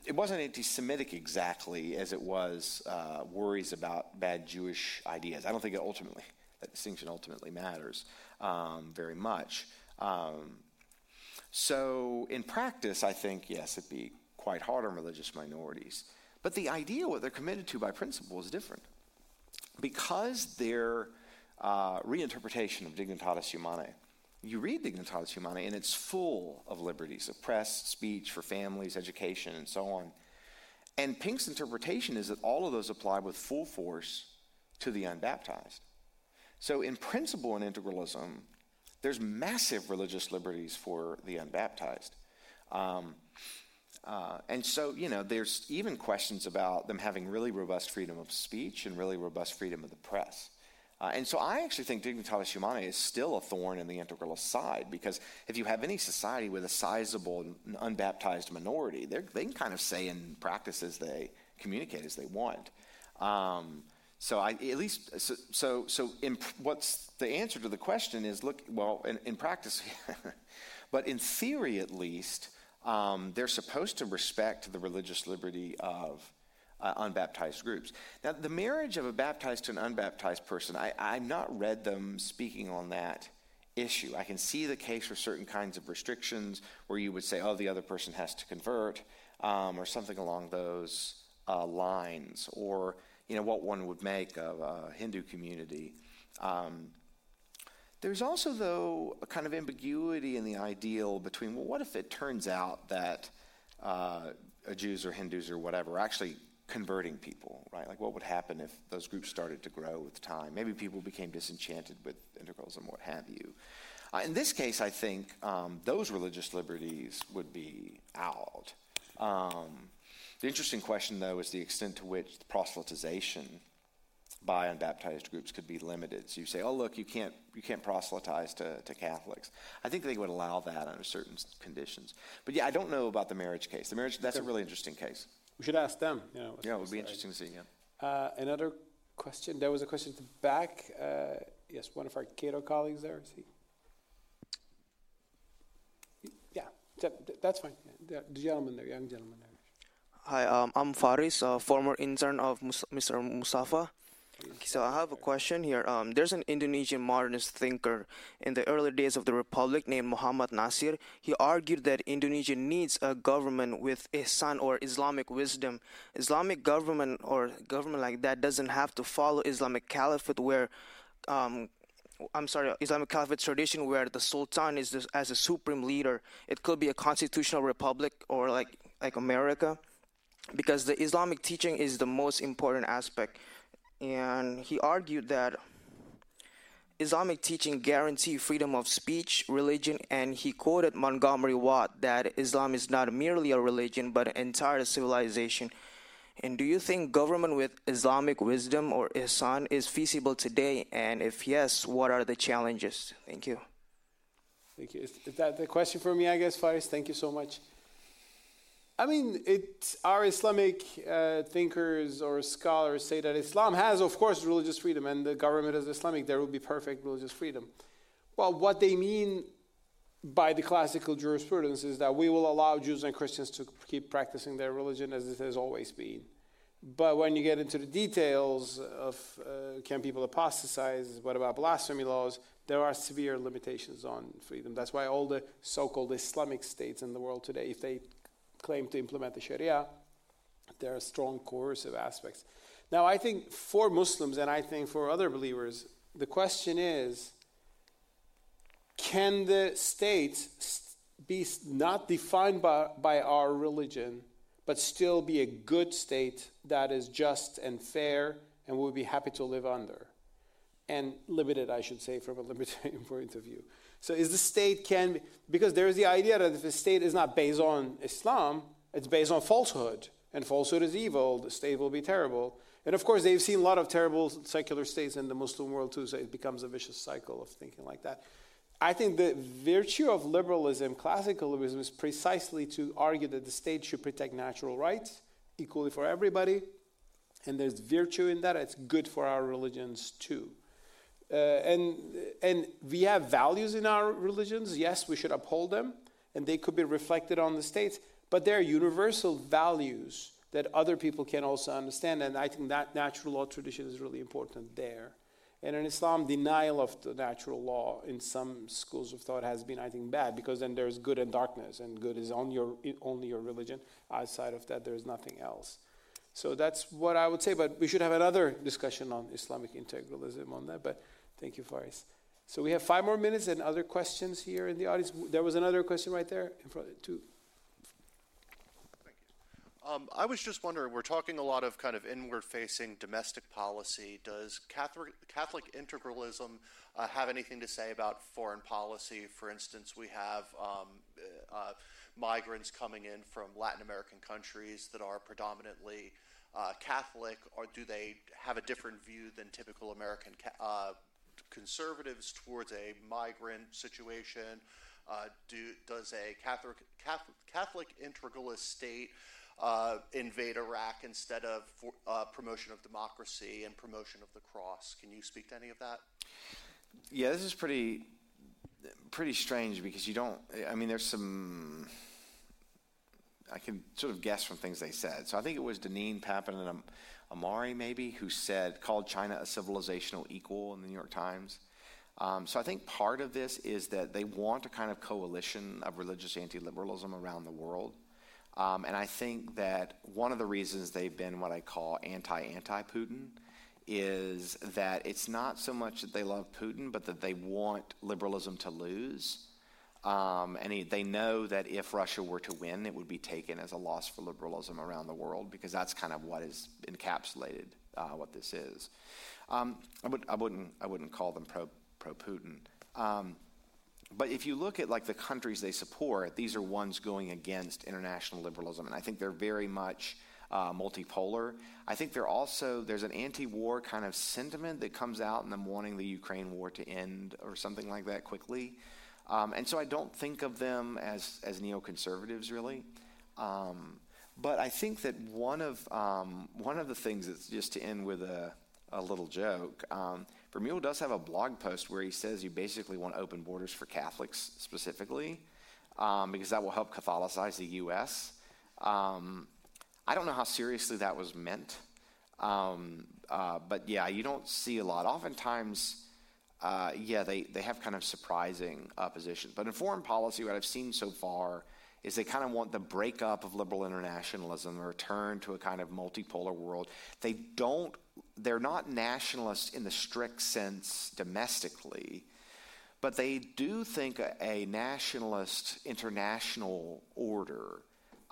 It wasn't anti-Semitic exactly as it was uh, worries about bad Jewish ideas. I don't think it ultimately that distinction ultimately matters um, very much. Um, so in practice, I think yes, it'd be quite hard on religious minorities. But the idea, what they're committed to by principle, is different because their uh, reinterpretation of Dignitatis Humanae you read Dignitatis Humanae, and it's full of liberties of press, speech, for families, education, and so on. And Pink's interpretation is that all of those apply with full force to the unbaptized. So, in principle, in integralism, there's massive religious liberties for the unbaptized. Um, uh, and so, you know, there's even questions about them having really robust freedom of speech and really robust freedom of the press. Uh, and so I actually think Dignitatis Humanae is still a thorn in the integralist side because if you have any society with a sizable unbaptized minority, they can kind of say and practice as they communicate as they want. Um, so I at least so so, so in, what's the answer to the question is look well in, in practice, (laughs) but in theory at least um, they're supposed to respect the religious liberty of uh, unbaptized groups. Now, the marriage of a baptized to an unbaptized person, I, I've not read them speaking on that issue. I can see the case for certain kinds of restrictions where you would say, oh, the other person has to convert, um, or something along those uh, lines, or you know what one would make of a Hindu community. Um, there's also, though, a kind of ambiguity in the ideal between, well, what if it turns out that uh, Jews or Hindus or whatever are actually converting people, right? Like what would happen if those groups started to grow with time? Maybe people became disenchanted with integralism, what have you. Uh, in this case, I think um, those religious liberties would be out. Um, the interesting question, though, is the extent to which the proselytization by unbaptized groups could be limited. So you say, "Oh, look, you can't you can't proselytize to, to Catholics." I think they would allow that under certain conditions. But yeah, I don't know about the marriage case. The marriage that's a really interesting case. We should ask them. You know, yeah, it would be interesting to see. Yeah. Uh, another question. There was a question at the back. Uh, yes, one of our Cato colleagues there. Is he? Yeah, that's fine. The gentleman there, young gentleman there. Hi, um, I'm Faris, a former intern of Mr. Mustafa. So I have a question here. Um, there's an Indonesian modernist thinker in the early days of the republic named Muhammad Natsir. He argued that Indonesia needs a government with ihsan or Islamic wisdom. Islamic government or government like that doesn't have to follow Islamic caliphate where um, I'm sorry, Islamic Caliphate tradition where the Sultan is the, as a supreme leader. It could be a constitutional republic or like like America, because the Islamic teaching is the most important aspect and he argued that Islamic teaching guarantee freedom of speech, religion, and he quoted Montgomery Watt that Islam is not merely a religion but an entire civilization. And do you think government with Islamic wisdom or ihsan is feasible today? And if yes, what are the challenges? Thank you. Thank you. Is, that the question for me, I guess, Faris? Thank you so much. I mean, it, our Islamic uh, thinkers or scholars say that Islam has, of course, religious freedom, and the government is Islamic. There will be perfect religious freedom. Well, what they mean by the classical jurisprudence is that we will allow Jews and Christians to keep practicing their religion as it has always been. But when you get into the details of uh, can people apostatize, what about blasphemy laws, there are severe limitations on freedom. That's why all the so called Islamic states in the world today, if they claim to implement the Sharia, there are strong coercive aspects. Now, I think for Muslims and I think for other believers, the question is can the state be not defined by, by our religion, but still be a good state that is just and fair and we'll be happy to live under? And limited, I should say, from a libertarian (laughs) point of view. So is the state can be because there is the idea that if the state is not based on Islam, it's based on falsehood, and falsehood is evil. The state will be terrible. And of course, they've seen a lot of terrible secular states in the Muslim world too. So it becomes a vicious cycle of thinking like that. I think the virtue of liberalism, classical liberalism, is precisely to argue that the state should protect natural rights equally for everybody. And there's virtue in that. It's good for our religions too. Uh, and, and we have values in our religions. Yes, we should uphold them. And they could be reflected on the states. But they're universal values that other people can also understand. And I think that natural law tradition is really important there. And in Islam, denial of the natural law in some schools of thought has been, I think, bad because then there's good and darkness, and good is on your, only your religion. Outside of that, there's nothing else. So that's what I would say, but we should have another discussion on Islamic integralism on that. But thank you, Faris. So we have five more minutes and other questions here in the audience. There was another question right there in front, too. Um, I was just wondering, we're talking a lot of kind of inward facing domestic policy. Does Catholic, Catholic integralism uh, have anything to say about foreign policy? For instance, we have um, uh, migrants coming in from Latin American countries that are predominantly uh, Catholic, or do they have a different view than typical American uh, conservatives towards a migrant situation? Uh, do, does a Catholic, Catholic, Catholic integralist state uh, invade Iraq instead of for, uh, promotion of democracy and promotion of the cross. Can you speak to any of that? Yeah, this is pretty pretty strange because you don't. I mean, there's some. I can sort of guess from things they said. So I think it was Deneen Pappin and Ahmari maybe who said called China a civilizational equal in the New York Times. Um, so I think part of this is that they want a kind of coalition of religious anti-liberalism around the world. Um, and I think that one of the reasons they've been what I call anti anti Putin is that it's not so much that they love Putin, but that they want liberalism to lose. Um, and he, they know that if Russia were to win, it would be taken as a loss for liberalism around the world because that's kind of what is encapsulated uh, what this is. Um, I, would, I, wouldn't, I wouldn't call them pro, pro Putin. Um, but if you look at like the countries they support, these are ones going against international liberalism, and I think they're very much uh, multipolar. I think they're also there's an anti-war kind of sentiment that comes out in them wanting the Ukraine war to end or something like that quickly, um, and so I don't think of them as as neoconservatives really. Um, but I think that one of um, one of the things that's just to end with a, a little joke. Um, Vermeule does have a blog post where he says you basically want open borders for Catholics specifically, um, because that will help Catholicize the U.S. Um, I don't know how seriously that was meant, um, uh, but yeah, you don't see a lot. Oftentimes, uh, yeah, they, they have kind of surprising opposition. But in foreign policy, what I've seen so far is they kind of want the breakup of liberal internationalism, a return to a kind of multipolar world. They don't they're not nationalists in the strict sense domestically, but they do think a, a nationalist international order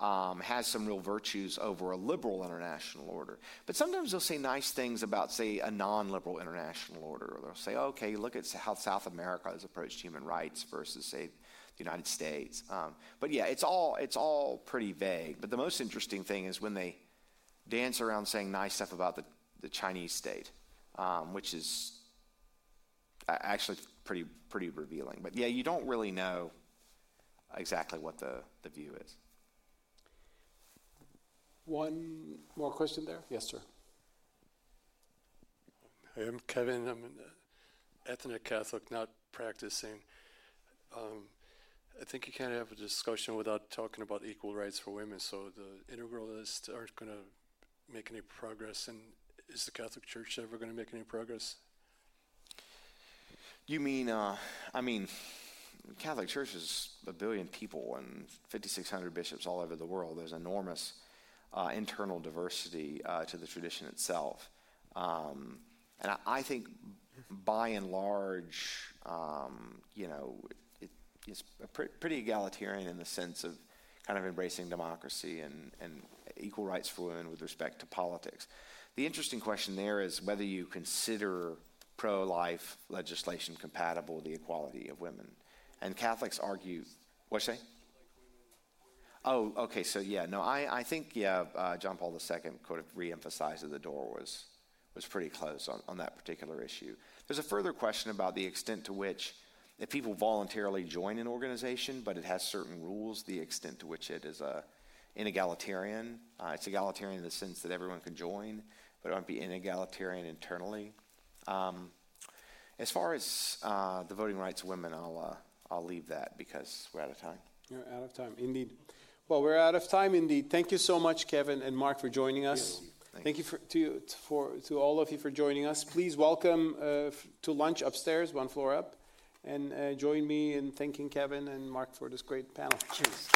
um, has some real virtues over a liberal international order. But sometimes they'll say nice things about, say, a non liberal international order. Or they'll say, okay, look at how South America has approached human rights versus, say, the United States. Um, but yeah, it's all, it's all pretty vague. But the most interesting thing is when they dance around saying nice stuff about the the Chinese state, um, which is actually pretty pretty revealing. But yeah, you don't really know exactly what the, the view is. One more question there? Yes, sir. Hi, I'm Kevin. I'm an ethnic Catholic, not practicing. Um, I think you can't have a discussion without talking about equal rights for women. So the integralists aren't going to make any progress And is the Catholic Church ever going to make any progress? You mean, uh, I mean, Catholic Church is a billion people and 5,600 bishops all over the world. There's enormous uh, internal diversity uh, to the tradition itself. Um, and I, I, think by and large, um, you know, it, it's pretty egalitarian in the sense of kind of embracing democracy and, and equal rights for women with respect to politics. The interesting question there is whether you consider pro life legislation compatible with the equality of women. And Catholics argue, what's say? Oh, okay. So yeah, no, I, I think yeah, uh, John Paul II could have reemphasized that the door was was pretty closed on, on that particular issue. There's a further question about the extent to which, if people voluntarily join an organization, but it has certain rules, the extent to which it is a inegalitarian. Uh, it's egalitarian in the sense that everyone can join, but it won't be inegalitarian internally. Um, as far as uh, the voting rights of women, I'll uh, I'll leave that because we're out of time. You're out of time, indeed. Well, we're out of time, indeed. Thank you so much, Kevin and Mark, for joining us. Thank Thank you for, to, for, to all of you for joining us. Please welcome uh, f- to lunch upstairs, one floor up, and uh, join me in thanking Kevin and Mark for this great panel. Cheers.